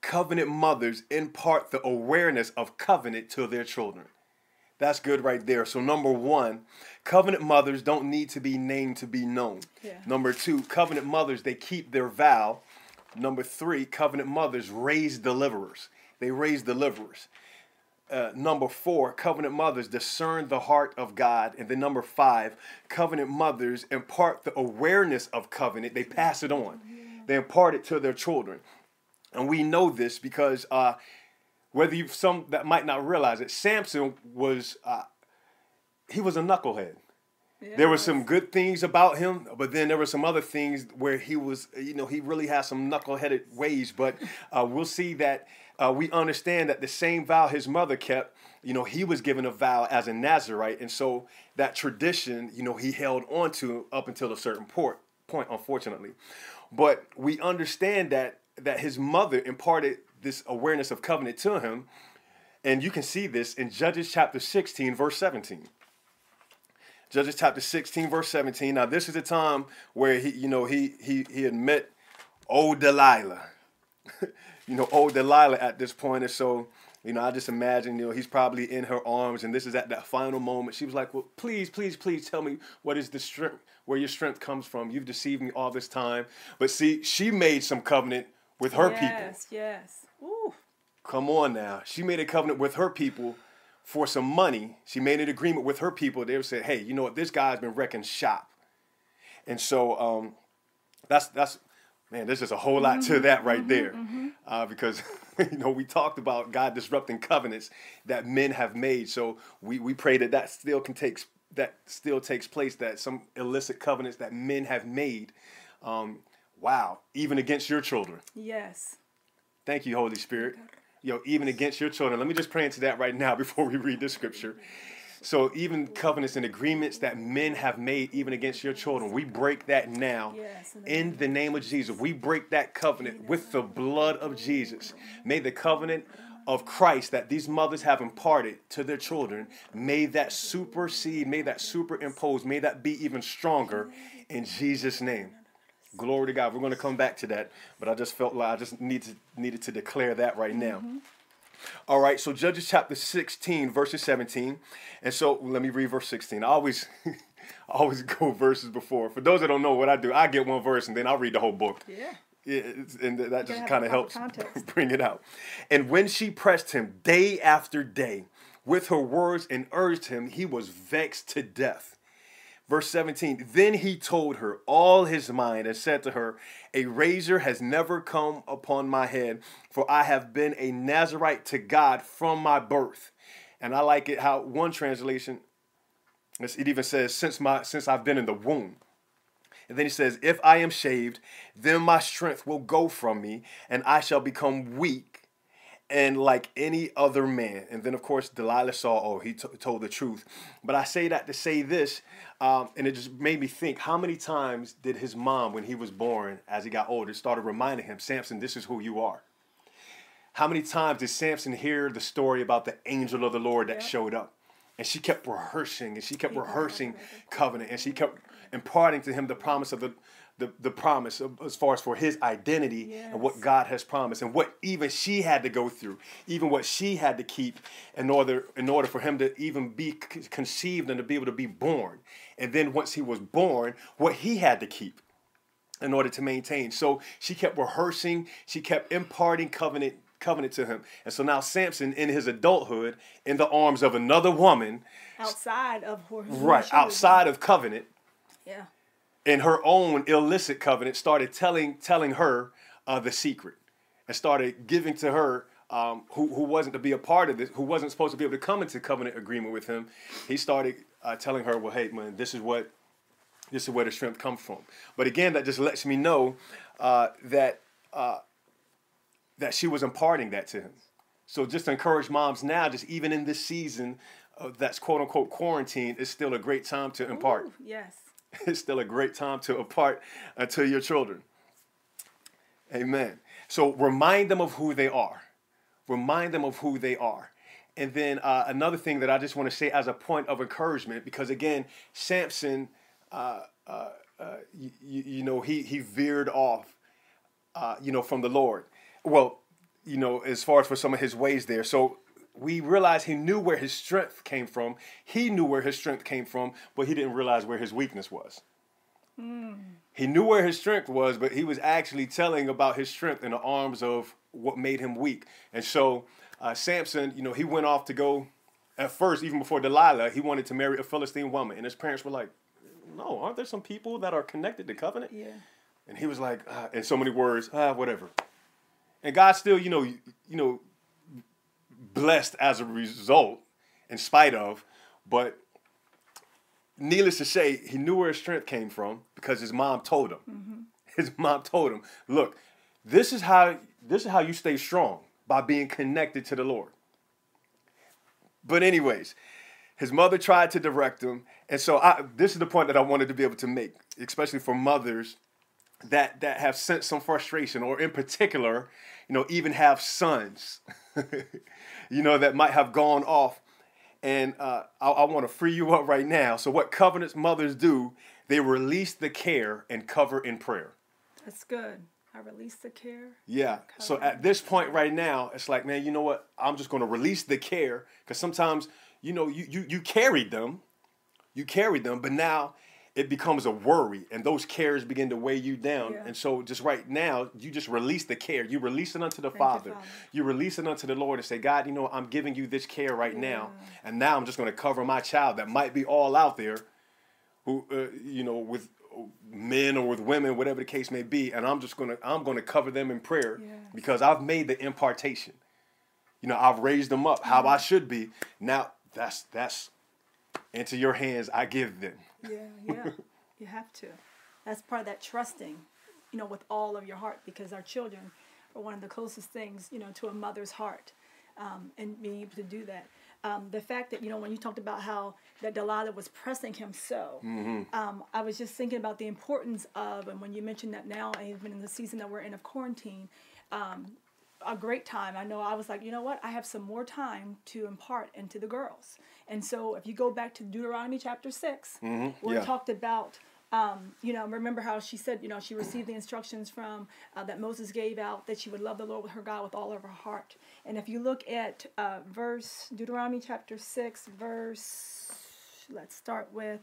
covenant mothers impart the awareness of covenant to their children. That's good right there. So number one, covenant mothers don't need to be named to be known. Yeah. Number two, covenant mothers they keep their vow. Number three, covenant mothers raise deliverers. They raise deliverers. Uh, number four, covenant mothers discern the heart of God. And then number five, covenant mothers impart the awareness of covenant. They pass it on. They impart it to their children. And we know this because uh, whether you some that might not realize it, Samson was uh, he was a knucklehead. Yeah, There were some good things about him, but then there were some other things where he was, you know, he really has some knuckleheaded ways. But uh, we'll see that uh, we understand that the same vow his mother kept, you know, he was given a vow as a Nazarite. And so that tradition, you know, he held on to up until a certain port, point, unfortunately. But we understand that that his mother imparted this awareness of covenant to him. And you can see this in Judges chapter 16, verse 17. Judges chapter 16, verse 17. Now, this is a time where he, you know, he he he had met old Delilah. you know, old Delilah at this point. And so, you know, I just imagine, you know, he's probably in her arms, and this is at that final moment. She was like, Well, please, please, please tell me what is the strength, where your strength comes from. You've deceived me all this time. But see, she made some covenant with her people. Yes, yes. Ooh. Come on now. She made a covenant with her people for some money. She made an agreement with her people. They said, hey, you know what? This guy's been wrecking shop. And so um, that's, that's, man, there's just a whole lot to that right there. Uh, because, you know, we talked about God disrupting covenants that men have made. So we, we pray that that still can take, that still takes place, that some illicit covenants that men have made. Um, wow, even against your children. Yes. Thank you, Holy Spirit. Yo, even against your children. Let me just pray into that right now before we read this scripture. So, even covenants and agreements that men have made, even against your children, we break that now. Yes, in the In the name of Jesus, we break that covenant with the blood of Jesus. May the covenant of Christ that these mothers have imparted to their children, may that supersede, may that superimpose, may that be even stronger in Jesus' name. Glory to God. We're going to come back to that, but I just felt like I just need to, needed to declare that right now. All right, so Judges chapter 16, verses 17. And so let me read verse 16. I always I always go verses before. For those that don't know what I do, I get one verse and then I'll read the whole book. Yeah. Yeah, and that just kind of helps bring it out. And when she pressed him day after day with her words and urged him, he was vexed to death. Verse 17, then he told her all his mind and said to her, A razor has never come upon my head, for I have been a Nazarite to God from my birth. And I like it how one translation, it even says, since my since I've been in the womb. And then he says, If I am shaved, then my strength will go from me, and I shall become weak and like any other man. And then, of course, Delilah saw, oh, he t- told the truth. But I say that to say this, um, and it just made me think how many times did his mom, when he was born, as he got older, started reminding him, Samson, this is who you are? How many times did Samson hear the story about the angel of the Lord that showed up? And she kept rehearsing and she kept rehearsing covenant and she kept imparting to him the promise of the, the, the promise of, as far as for his identity yes. and what God has promised and what even she had to go through, even what she had to keep in order in order for him to even be conceived and to be able to be born. And then once he was born, what he had to keep in order to maintain. So she kept rehearsing, she kept imparting covenant covenant to him. And so now Samson in his adulthood in the arms of another woman outside of her right outside of covenant. Yeah in her own illicit covenant, started telling telling her uh, the secret, and started giving to her um, who who wasn't to be a part of this, who wasn't supposed to be able to come into covenant agreement with him. He started uh, telling her, "Well, hey, man, this is what this is where the strength comes from." But again, that just lets me know uh, that uh, that she was imparting that to him. So just to encourage moms now, just even in this season that's quote unquote quarantine, is still a great time to impart. Ooh, yes it's still a great time to impart uh, to your children. Amen. So remind them of who they are. Remind them of who they are. And then uh, another thing that I just want to say as a point of encouragement, because again, Samson, uh, uh, uh you, you, know, he he veered off, uh, you know, from the Lord. Well, you know, as far as for some of his ways there. So we realize he knew where his strength came from. He knew where his strength came from, but he didn't realize where his weakness was. Mm. He knew where his strength was, but he was actually telling about his strength in the arms of what made him weak. And so uh, Samson, you know, he went off to go. At first, even before Delilah, he wanted to marry a Philistine woman, and his parents were like, "No, aren't there some people that are connected to covenant?" Yeah. And he was like, uh, in so many words, ah, whatever. And God still, you know, you, you know, blessed as a result, in spite of, but needless to say, he knew where his strength came from because his mom told him. Mm-hmm. His mom told him, "Look, this is how this is how you stay strong by being connected to the Lord." But anyways, his mother tried to direct him, and so I, this is the point that I wanted to be able to make, especially for mothers that that have sensed some frustration, or in particular, you know, even have sons. you know, that might have gone off. And uh, I, I want to free you up right now. So, what covenants mothers do, they release the care and cover in prayer. That's good. I release the care. Yeah. So at this point right now, it's like, man, you know what? I'm just going to release the care because sometimes, you know, you, you you carried them, you carried them, but now it becomes a worry and those cares begin to weigh you down. Yeah. And so just right now, you just release the care. You release it unto the Father. You, Father. You release it unto the Lord and say, God, you know, I'm giving you this care right yeah. now. And now I'm just going to cover my child that might be all out there who, uh, you know, with men or with women, whatever the case may be. And I'm just going to, I'm going to cover them in prayer yes. because I've made the impartation. You know, I've raised them up how I should be. Now that's, that's into your hands I give them. Yeah, yeah. you have to. That's part of that trusting, you know, with all of your heart because our children are one of the closest things, you know, to a mother's heart um, and being able to do that. Um, the fact that, you know, when you talked about how that Delilah was pressing him so, mm-hmm. um, I was just thinking about the importance of, and when you mentioned that now, even in the season that we're in of quarantine, um, a great time. I know I was like, you know what? I have some more time to impart into the girls. And so if you go back to Deuteronomy chapter 6, mm-hmm. where yeah. talked about, um, you know, remember how she said, you know, she received the instructions from uh, that Moses gave out that she would love the Lord with her God with all of her heart. And if you look at uh, verse, Deuteronomy chapter 6, verse, let's start with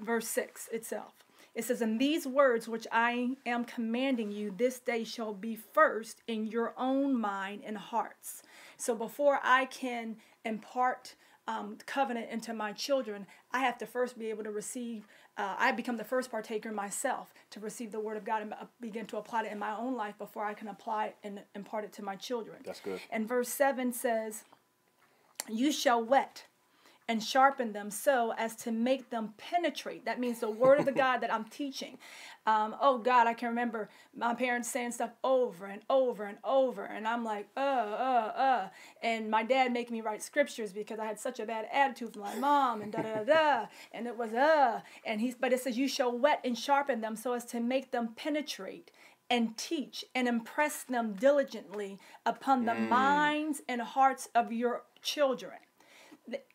verse 6 itself. It says, And these words which I am commanding you this day shall be first in your own mind and hearts. So before I can impart um, covenant into my children, I have to first be able to receive. Uh, I become the first partaker myself to receive the word of God and uh, begin to apply it in my own life before I can apply it and impart it to my children. That's good. And verse 7 says, You shall whet and sharpen them so as to make them penetrate. That means the word of the God that I'm teaching. Um, oh God, I can remember my parents saying stuff over and over and over, and I'm like, uh, uh, uh. And my dad making me write scriptures because I had such a bad attitude from my mom, and da da da da. And it was uh, and he's, but it says, you shall whet and sharpen them so as to make them penetrate and teach and impress them diligently upon the mm. minds and hearts of your children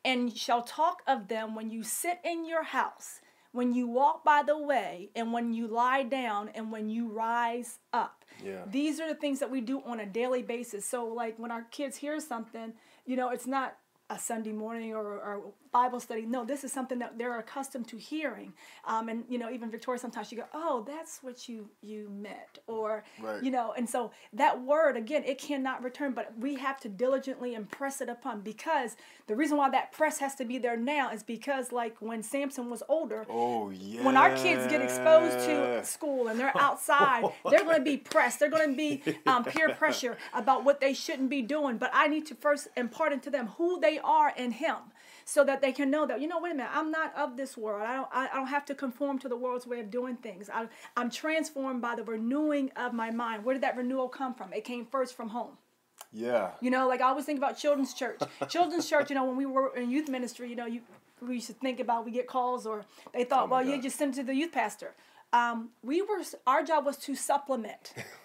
and shall talk of them when you sit in your house, when you walk by the way, and when you lie down, and when you rise up. Yeah. These are the things that we do on a daily basis. So, like when our kids hear something, you know, it's not a Sunday morning or, or Bible study. No, this is something that they're accustomed to hearing. Um, and you know, even Victoria, sometimes she go, "Oh, that's what you you meant," or right. you know. And so that word again, it cannot return, but we have to diligently impress it upon because the reason why that press has to be there now is because like when Samson was older, oh yeah, when our kids get exposed to school and they're outside, they're going to be pressed. They're going to be um, peer pressure about what they shouldn't be doing. But I need to first impart into them who they are in Him so that they can know that you know wait a minute i'm not of this world. I don't i, don't have to conform to the world's way of doing things. I, i'm transformed by the renewing of my mind. Where did that renewal come from? It came first from home. Yeah. You know like i always think about children's church. Children's church you know when we were in youth ministry you know you we used to think about we get calls or they thought oh well God. you just send it to the youth pastor. Um, we were our job was to supplement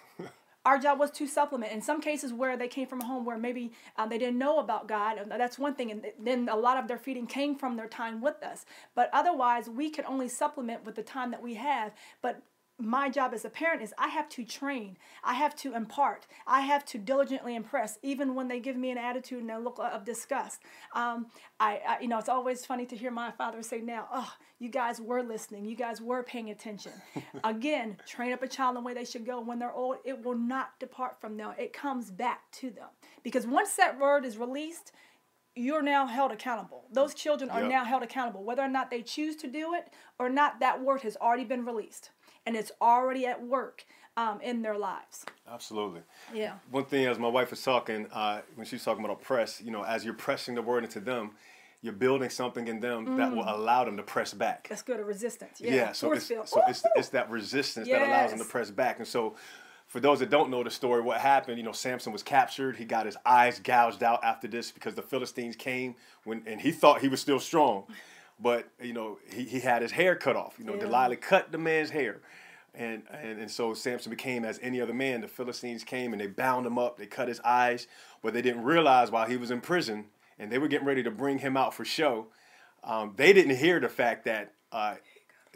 our job was to supplement. In some cases where they came from a home where maybe um, they didn't know about God, that's one thing. And then a lot of their feeding came from their time with us. But otherwise, we could only supplement with the time that we have. But my job as a parent is I have to train, I have to impart, I have to diligently impress, even when they give me an attitude and a look of disgust. Um, I, I, you know, it's always funny to hear my father say now, "Oh, you guys were listening, you guys were paying attention." Again, train up a child in the way they should go. When they're old, it will not depart from them. It comes back to them because once that word is released, you're now held accountable. Those children are yep. now held accountable, whether or not they choose to do it or not. That word has already been released and it's already at work um, in their lives. Absolutely. Yeah. One thing, as my wife was talking, uh, when she was talking about a press, you know, as you're pressing the word into them, you're building something in them mm. that will mm. allow them to press back. That's good, a resistance. Yeah, yeah so, it's, so it's, it's, that resistance yes. that allows them to press back. And so, for those that don't know the story, what happened, you know, Samson was captured. He got his eyes gouged out after this because the Philistines came when, and he thought he was still strong. But, you know, he, he had his hair cut off. You know, yeah. Delilah cut the man's hair. And, and and so Samson became as any other man. The Philistines came and they bound him up. They cut his eyes, but they didn't realize while he was in prison and they were getting ready to bring him out for show. Um, they didn't hear the fact that uh,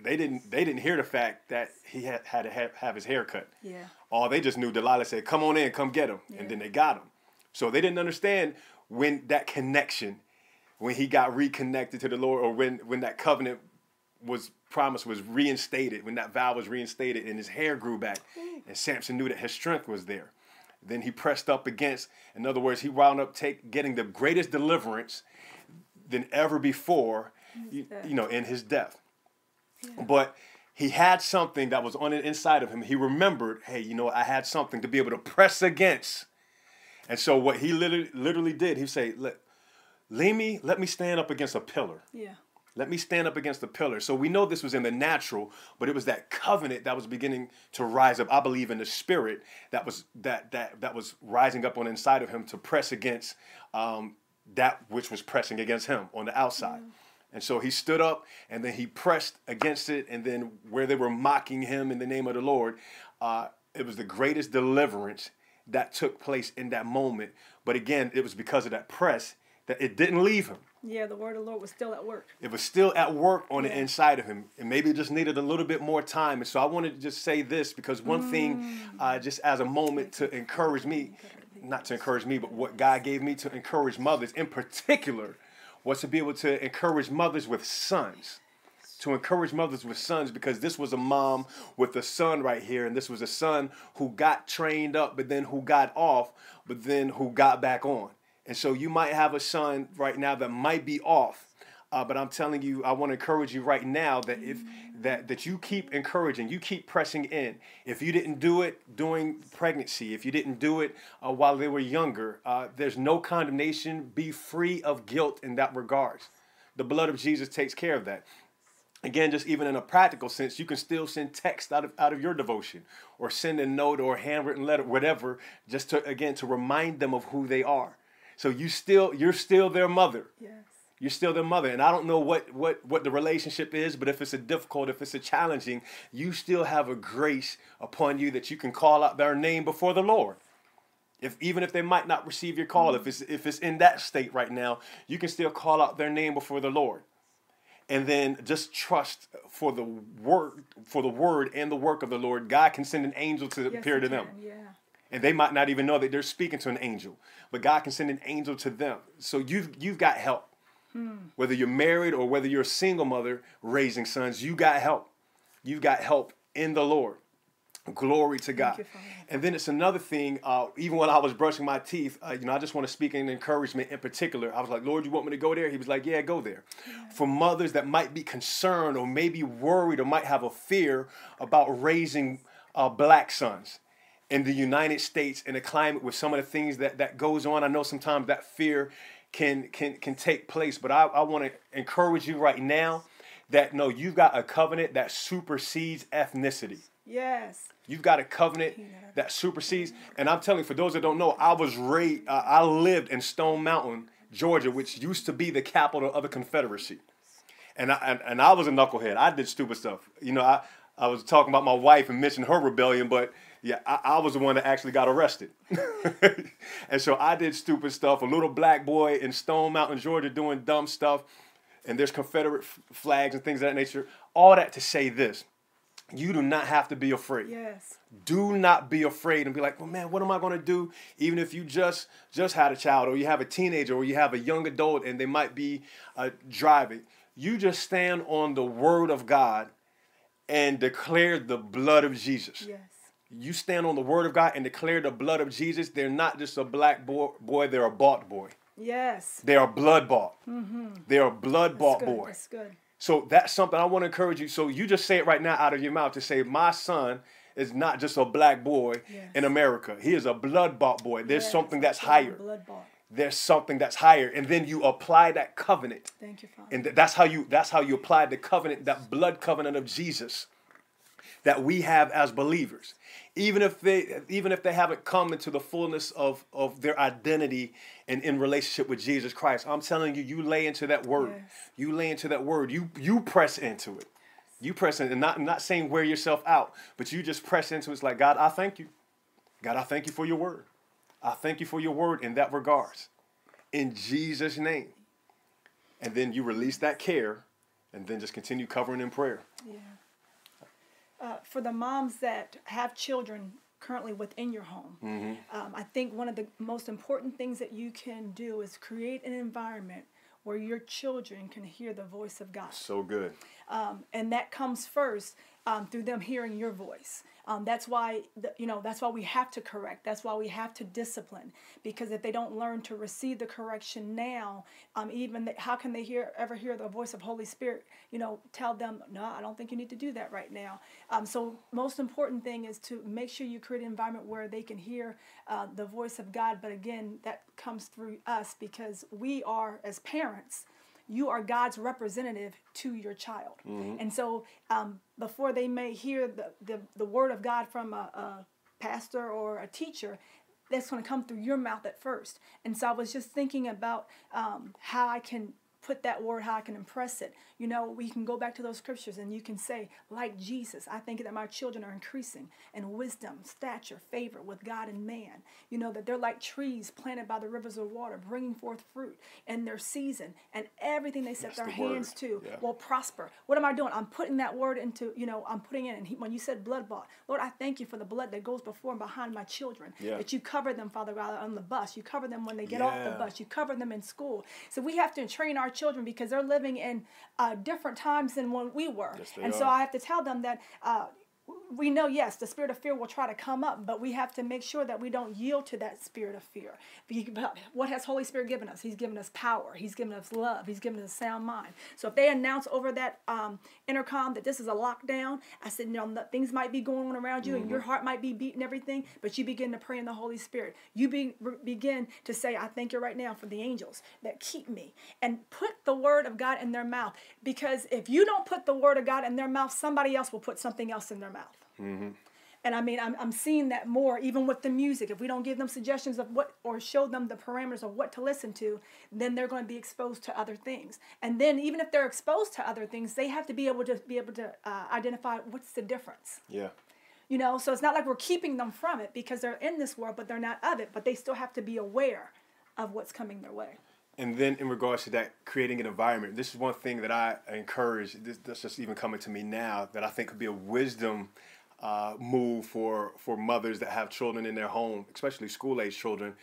they didn't they didn't hear the fact that he had had to have, have his hair cut. Yeah. All they just knew Delilah said, "Come on in, come get him," yeah. and then they got him. So they didn't understand when that connection, when he got reconnected to the Lord, or when when that covenant was promise was reinstated, when that vow was reinstated and his hair grew back, mm. and Samson knew that his strength was there. Then he pressed up against, in other words, he wound up take, getting the greatest deliverance than ever before, you, you, know, in his death. Yeah. But he had something that was on the inside of him. He remembered, hey, you know, I had something to be able to press against. And so what he literally, literally did, he said, let, let me, let me stand up against a pillar. Yeah. Let me stand up against the pillar. So we know this was in the natural, but it was that covenant that was beginning to rise up. I believe in the spirit that was that that that was rising up on the inside of him to press against um, that which was pressing against him on the outside. Mm. And so he stood up and then he pressed against it. And then where they were mocking him in the name of the Lord, uh, it was the greatest deliverance that took place in that moment. But again, it was because of that press that it didn't leave him. Yeah, the word of the Lord was still at work. It was still at work on yeah. the inside of him, and maybe it just needed a little bit more time. And so I wanted to just say this because one mm. thing, uh, just as a moment to encourage me, not to encourage me, but what God gave me to encourage mothers in particular, was to be able to encourage mothers with sons. To encourage mothers with sons because this was a mom with a son right here, and this was a son who got trained up, but then who got off, but then who got back on And so you might have a son right now that might be off. Uh, but I'm telling you, I want to encourage you right now that if that that you keep encouraging, you keep pressing in. If you didn't do it during pregnancy, if you didn't do it uh, while they were younger, uh, there's no condemnation. Be free of guilt in that regards. The blood of Jesus takes care of that. Again, just even in a practical sense, you can still send text out of out of your devotion, or send a note or a handwritten letter, whatever, just to again to remind them of who they are. So you still you're still their mother. Yes. You're still their mother, and I don't know what what what the relationship is, but if it's a difficult, if it's a challenging, you still have a grace upon you that you can call out their name before the Lord. If even if they might not receive your call, if mm-hmm. it's if it's in that state right now, you can still call out their name before the Lord, and then just trust for the word for the word and the work of the Lord. God can send an angel to Yes, appear to them Yeah. And they might not even know that they're speaking to an angel but god can send an angel to them. So you've you've got help. Whether you're married or whether you're a single mother raising sons you got help. You've got help in the lord. Glory to god. you, and then it's another thing uh, even when i was brushing my teeth uh, you know i just want to speak in encouragement in particular. I was like lord you want me to go there? He was like yeah go there. For mothers that might be concerned or maybe worried or might have a fear about raising uh, black sons in the United States in a climate with some of the things that, that goes on. I know sometimes that fear can can can take place, but I, I want to encourage you right now that no, you've got a covenant that supersedes ethnicity. Yes. You've got a covenant that supersedes. And I'm telling you, for those that don't know, I was raised, uh, I lived in Stone Mountain, Georgia, which used to be the capital of the Confederacy. And I, and, and I was a knucklehead. I did stupid stuff. You know, I, I was talking about my wife and mentioned her rebellion, but yeah, I, I was the one that actually got arrested. and so I did stupid stuff. A little black boy in Stone Mountain, Georgia, doing dumb stuff. And there's Confederate f- flags and things of that nature. All that to say this you do not have to be afraid Yes. do not be afraid and be like well man what am i going to do even if you just just had a child or you have a teenager or you have a young adult and they might be uh, driving you just stand on the word of god and declare the blood of jesus Yes. You stand on the word of god and declare the blood of jesus they're not just a black boy, boy they're a bought boy Yes. they are blood bought mm-hmm. they're a blood bought That's good. boy That's good. so that's something I want to encourage you. So you just say it right now out of your mouth to say, My son is not just a black boy Yes. in America. He is a blood bought boy. There's Yes, something that's higher. Blood bought. There's something that's higher. And then you apply that covenant. Thank you, Father. And th- that's how you that's how you apply the covenant, that blood covenant of Jesus that we have as believers. Even if they even if they haven't come into the fullness of, of their identity and in relationship with Jesus Christ, I'm telling you, you lay into that word. Yes. You lay into that word. You you press into it. You press in, and not not saying wear yourself out, but you just press into it. It's like God, I thank you. God, I thank you for your word. I thank you for your word in that regards. In Jesus' name. And then you release that care and then just continue covering in prayer. Yeah. Uh, for the moms that have children currently within your home, Mm-hmm. um, I think one of the most important things that you can do is create an environment where your children can hear the voice of God. So good. um, and that comes first um, through them hearing your voice. Um, that's why the, you know that's why we have to correct. That's why we have to discipline because if they don't learn to receive the correction now, um, even th- how can they hear ever hear the voice of Holy Spirit? You know, tell them no, I don't think you need to do that right now. Um, so most important thing is to make sure you create an environment where they can hear uh, the voice of God. But again, that comes through us because we are as parents you are God's representative to your child. And so um, before they may hear the, the, the word of God from a, a pastor or a teacher, that's going to come through your mouth at first. And so I was just thinking about um, how I can put that word, how I can impress it. You know, we can go back to those scriptures and you can say, like Jesus, I think that my children are increasing in wisdom, stature, favor with God and man. You know, that they're like trees planted by the rivers of water, bringing forth fruit in their season, and everything they set That's their the hands to Yeah. will prosper. What am I doing? I'm putting that word into, you know, I'm putting in. And he, when you said blood bought, Lord, I thank you for the blood that goes before and behind my children. Yeah. That you cover them, Father God, on the bus. You cover them when they get off the bus. You cover them in school. So we have to train our children because they're living in uh, different times than when we were. Yes, and so. I have to tell them that. Uh, we know, yes, the spirit of fear will try to come up, but we have to make sure that we don't yield to that spirit of fear. What has Holy Spirit given us? He's given us power. He's given us love. He's given us sound mind. So if they announce over that um, intercom that this is a lockdown, I said, you know, things might be going on around you, mm-hmm. and your mm-hmm. heart might be beating everything, but you begin to pray in the Holy Spirit. You be, begin to say, I thank you right now for the angels that keep me, and put the word of God in their mouth. Because if you don't put the word of God in their mouth, somebody else will put something else in their mouth. Mm-hmm. And I mean, I'm, I'm seeing that more even with the music. If we don't give them suggestions of what or show them the parameters of what to listen to, then they're going to be exposed to other things. And then even if they're exposed to other things, they have to be able to be able to uh, identify what's the difference. Yeah. You know, so it's not like we're keeping them from it because they're in this world, but they're not of it. But they still have to be aware of what's coming their way. And then in regards to that, creating an environment, this is one thing that I encourage. This, that's just even coming to me now that I think could be a wisdom uh, move for for mothers that have children in their home, especially school age children.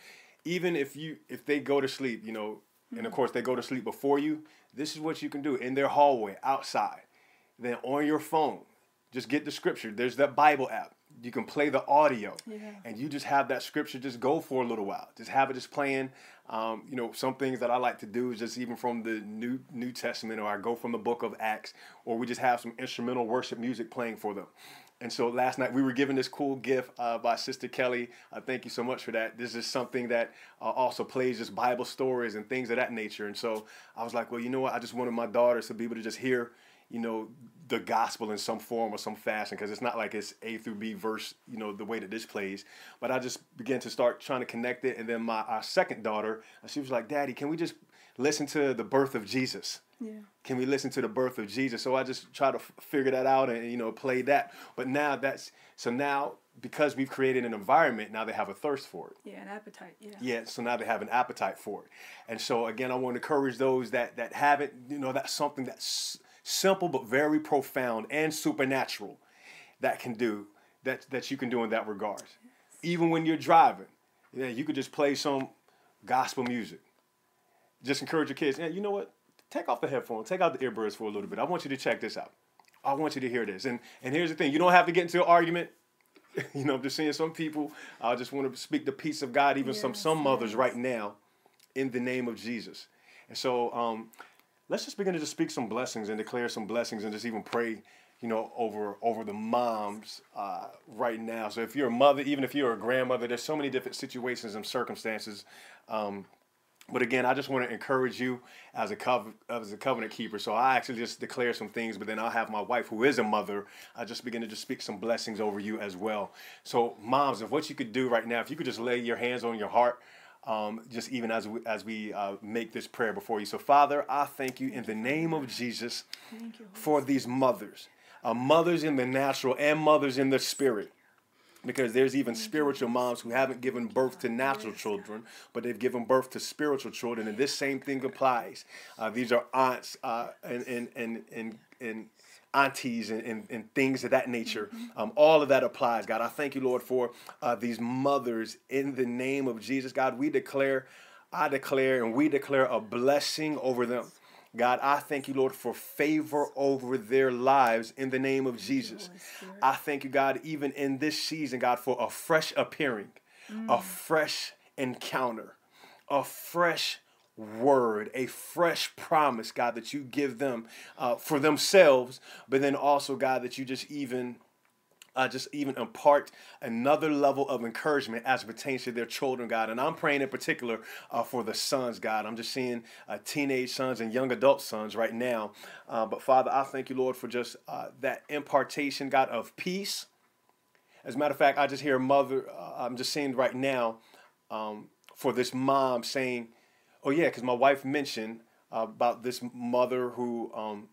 Even if you if they go to sleep, you know, and of mm-hmm. course they go to sleep before you, this is what you can do in their hallway, outside. Then on your phone, just get the scripture. There's that Bible app. You can play the audio, yeah. and you just have that scripture just go for a little while. Just have it just playing. Um, you know, some things that I like to do is just even from the New New Testament, or I go from the Book of Acts, or we just have some instrumental worship music playing for them. And so last night we were given this cool gift uh, by Sister Kelly. Uh, thank you so much for that. This is something that uh, also plays just Bible stories and things of that nature. And so I was like, well, you know what? I just wanted my daughters to be able to just hear, you know, the gospel in some form or some fashion because it's not like it's A through B verse, you know, the way that this plays. But I just began to start trying to connect it. And then my our second daughter, she was like, Daddy, can we just listen to the birth of Jesus? Yeah. Can we listen to the birth of Jesus? So I just try to f- figure that out and you know play that. But now that's so now because we've created an environment, now they have a thirst for it. Yeah, an appetite. Yeah. Yeah. So now they have an appetite for it. And so again, I want to encourage those that that haven't. You know, that's something that's simple but very profound and supernatural that can do that that you can do in that regard. Yes. Even when you're driving, yeah, you could just play some gospel music. Just encourage your kids. Yeah, you know what? take off the headphones, take out the earbuds for a little bit. I want you to check this out. I want you to hear this. And and here's the thing: you don't have to get into an argument. you know, I'm just saying some people. I just want to speak the peace of God, even yes, some some mothers yes. right now, in the name of Jesus. And so, um, let's just begin to just speak some blessings and declare some blessings, and just even pray. You know, over over the moms uh, right now. So if you're a mother, even if you're a grandmother, there's so many different situations and circumstances um, but again, I just want to encourage you as a covenant as a covenant keeper. So I actually just declare some things, but then I'll have my wife, who is a mother, I just begin to just speak some blessings over you as well. So moms, if what you could do right now, if you could just lay your hands on your heart, um, just even as we, as we uh, make this prayer before you. So Father, I thank you in the name of Jesus for these mothers, uh, mothers in the natural and mothers in the spirit because there's even spiritual moms who haven't given birth to natural children, but they've given birth to spiritual children, and this same thing applies. Uh, these are aunts uh, and, and, and, and, and aunties and, and, and, things of that nature. Um, all of that applies, God. I thank you, Lord, for uh, these mothers in the name of Jesus. God, we declare, I declare, and we declare a blessing over them. God, I thank you, Lord, for favor over their lives in the name of Jesus. I thank you, God, even in this season, God, for a fresh appearing, mm. a fresh encounter, a fresh word, a fresh promise, God, that you give them uh, for themselves, but then also, God, that you just even uh, just even impart another level of encouragement as pertains to their children, God. And I'm praying in particular uh, for the sons, God. I'm just seeing uh, teenage sons and young adult sons right now. Uh, but Father, I thank you, Lord, for just uh, that impartation, God, of peace. As a matter of fact, I just hear a mother, uh, I'm just seeing right now um, for this mom saying, oh, yeah, because my wife mentioned about this mother who. Um,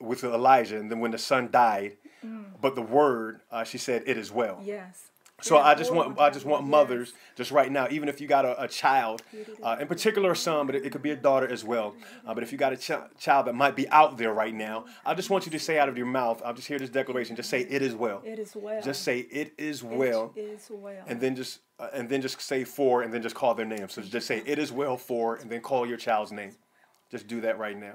with Elijah, and then when the son died, mm. but the word, uh, she said, "It is well." Yes. So yeah, I just want I just want mothers yes. just right now, even if you got a, a child, uh, in particular a son, but it, it, could be a daughter as well. Uh, but if you got a ch- child that might be out there right now, I just want you to say out of your mouth, I'll just hear this declaration. Just say it is well. It is well. Just say it is well. It is well. And then just uh, and then just say for, and then just call their name. So just say it is well for, and then call your child's name. Just do that right now.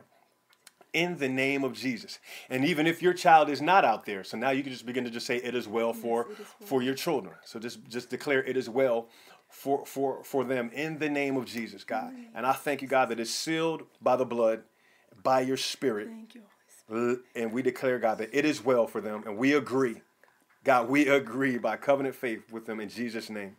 In the name of Jesus. And even if your child is not out there, so now you can just begin to just say it is well for it is well. for your children. So just just declare it is well for for for them in the name of Jesus, God. And I thank you, God, that is sealed by the blood, by your spirit. Thank you, Spirit. And we declare, God, that it is well for them. And we agree. God, we agree by covenant faith with them in Jesus' name.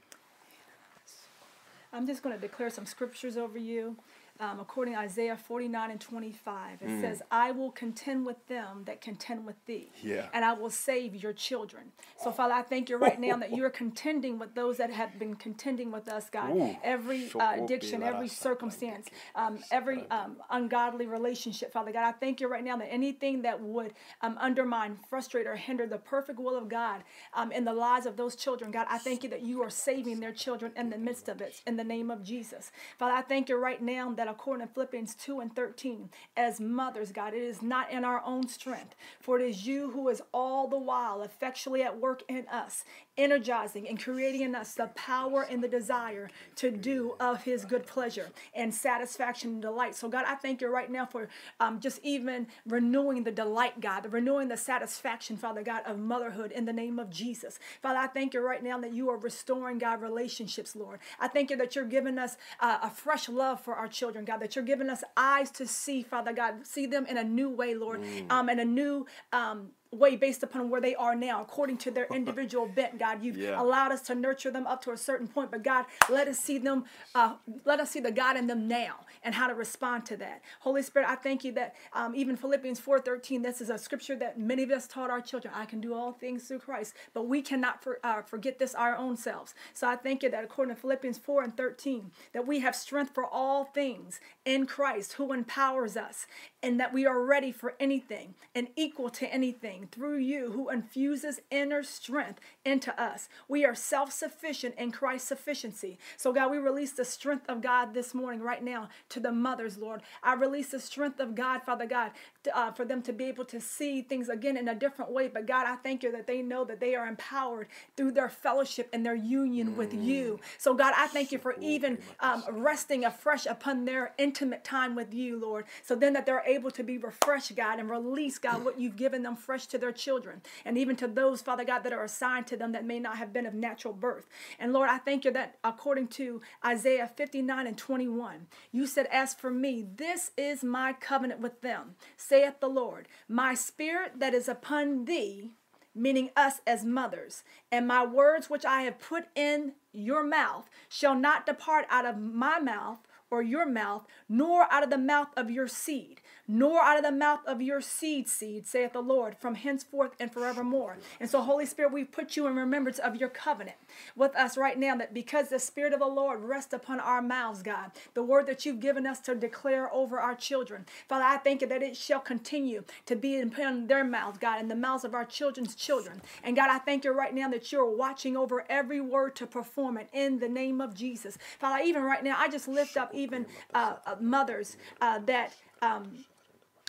I'm just going to declare some scriptures over you. Um, according to Isaiah 49 and 25, it says, I will contend with them that contend with thee, Yeah. and I will save your children. So, Father, I thank you right now that you are contending with those that have been contending with us, God. Ooh. Every uh, addiction, every circumstance, um, every um, ungodly relationship, Father God. I thank you right now that anything that would um, undermine, frustrate, or hinder the perfect will of God um, in the lives of those children, God, I thank you that you are saving their children in the midst of it in the name of Jesus. Father, I thank you right now that according to Philippians 2 and 13, as mothers, God, it is not in our own strength, for it is you who is all the while effectually at work in us, energizing and creating in us the power and the desire to do of his good pleasure and satisfaction and delight. So, God, I thank you right now for um, just even renewing the delight, God, the renewing the satisfaction, Father God, of motherhood in the name of Jesus. Father, I thank you right now that you are restoring, God, relationships, Lord. I thank you that you're giving us uh, a fresh love for our children, God, that you're giving us eyes to see, Father God, see them in a new way, Lord, um, in a new um, way based upon where they are now, according to their individual bent, God. You've Yeah. allowed us to nurture them up to a certain point, but God, let us see them, uh, let us see the God in them now and how to respond to that. Holy Spirit, I thank you that um, even Philippians 4.13, this is a scripture that many of us taught our children. I can do all things through Christ, but we cannot for, uh, forget this our own selves. So I thank you that according to Philippians 4 and 13, that we have strength for all things in Christ who empowers us and that we are ready for anything and equal to anything through you who infuses inner strength into us. We are self sufficient in Christ's sufficiency. So, God, we release the strength of God this morning, right now, to the mothers, Lord. I release the strength of God, Father God, uh, for them to be able to see things again in a different way. But, God, I thank you that they know that they are empowered through their fellowship and their union with you. So, God, I thank you for even um, resting afresh upon their intimate time with you, Lord. So then that they're able to be refreshed, God, and release, God, what you've given them fresh to their children. And even to those, Father God, that are assigned to them that may not have been of natural birth. And Lord, I thank you that according to Isaiah 59 and 21, you said, As for me, this is my covenant with them, saith the Lord. My spirit that is upon thee, meaning us as mothers, and my words which I have put in your mouth shall not depart out of my mouth or your mouth, nor out of the mouth of your seed, nor out of the mouth of your seed seed, saith the Lord, from henceforth and forevermore. And so, Holy Spirit, we put you in remembrance of your covenant with us right now, that because the Spirit of the Lord rests upon our mouths, God, the word that you've given us to declare over our children. Father, I thank you that it shall continue to be upon their mouths, God, and the mouths of our children's children. And God, I thank you right now that you're watching over every word to perform it in the name of Jesus. Father, even right now, I just lift up even uh, uh, mothers uh, that. Um,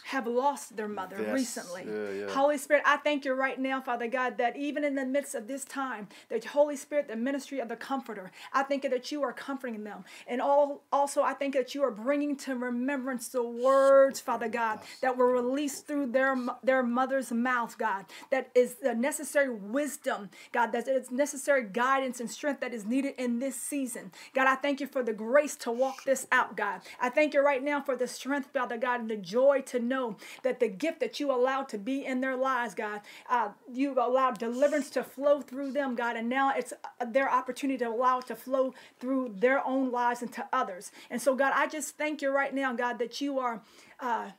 have lost their mother Yes. recently. Yeah, yeah. Holy Spirit, I thank you right now, Father God, that even in the midst of this time, that Holy Spirit, the ministry of the Comforter, I thank you that you are comforting them. And all, also, I think that you are bringing to remembrance the words, Father God, that were released through their, their mother's mouth, God, that is the necessary wisdom, God, that is necessary guidance and strength that is needed in this season. God, I thank you for the grace to walk this out, God. I thank you right now for the strength, Father God, and the joy to know that the gift that you allowed to be in their lives, God, uh, you've allowed deliverance to flow through them, God, and now it's uh, their opportunity to allow it to flow through their own lives and to others. And so, God, I just thank you right now, God, that you are. Uh,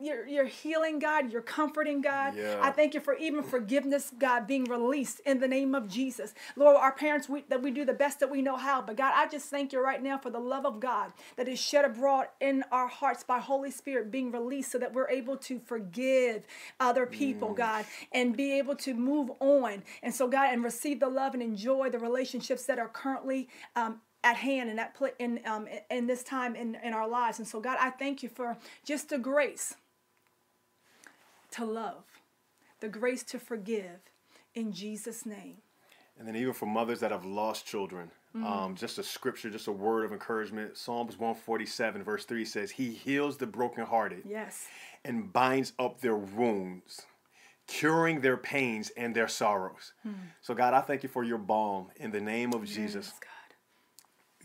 you're, you're healing, God. You're comforting, God. Yeah. I thank you for even forgiveness, God, being released in the name of Jesus. Lord, our parents, we, that we do the best that we know how. But God, I just thank you right now for the love of God that is shed abroad in our hearts by Holy Spirit being released so that we're able to forgive other people, God, and be able to move on. And so, God, and receive the love and enjoy the relationships that are currently um, at hand and at pla in um in this time in in our lives. And so, God, I thank you for just the grace to love, the grace to forgive in Jesus' name. And then even for mothers that have lost children, Mm. um, just a scripture, just a word of encouragement. Psalms 147, verse 3 says, He heals the brokenhearted Yes. and binds up their wounds, curing their pains and their sorrows. So, God, I thank you for your balm in the name of Jesus. God.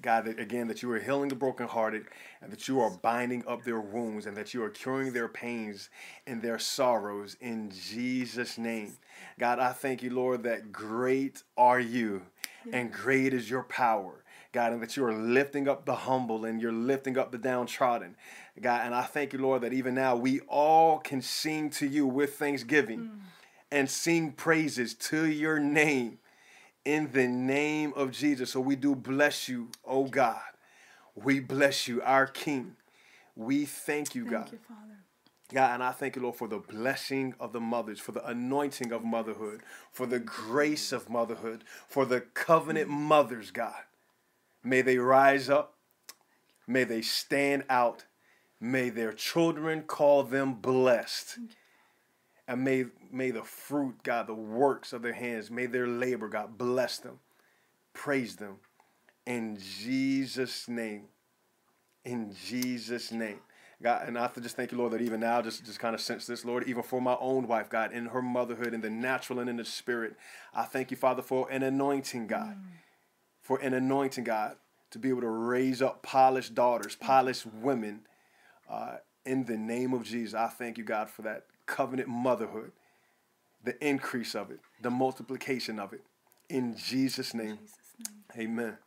God, that again, that you are healing the brokenhearted and that you are binding up their wounds and that you are curing their pains and their sorrows in Jesus' name. God, I thank you, Lord, that great are you and great is your power. God, and that you are lifting up the humble and you're lifting up the downtrodden. God, and I thank you, Lord, that even now we all can sing to you with thanksgiving mm. and sing praises to your name in the name of Jesus. So we do bless you, oh God. We bless you, our King. We thank you, Thank God. you, Father. God, and I thank you, Lord, for the blessing of the mothers, for the anointing of motherhood, for the grace of motherhood, for the covenant mm. mothers, God. May they rise up. May they stand out. May their children call them blessed. And may, may the fruit, God, the works of their hands, may their labor, God, bless them. Praise them. In Jesus' name. In Jesus' name. God, and I just thank you, Lord, that even now, just, just kind of sense this, Lord, even for my own wife, God, in her motherhood, in the natural and in the spirit. I thank you, Father, for an anointing, God, for an anointing, God, to be able to raise up polished daughters, polished women. Uh, in the name of Jesus, I thank you, God, for that covenant motherhood, the increase of it, the multiplication of it. In Jesus' name, Jesus' name. amen.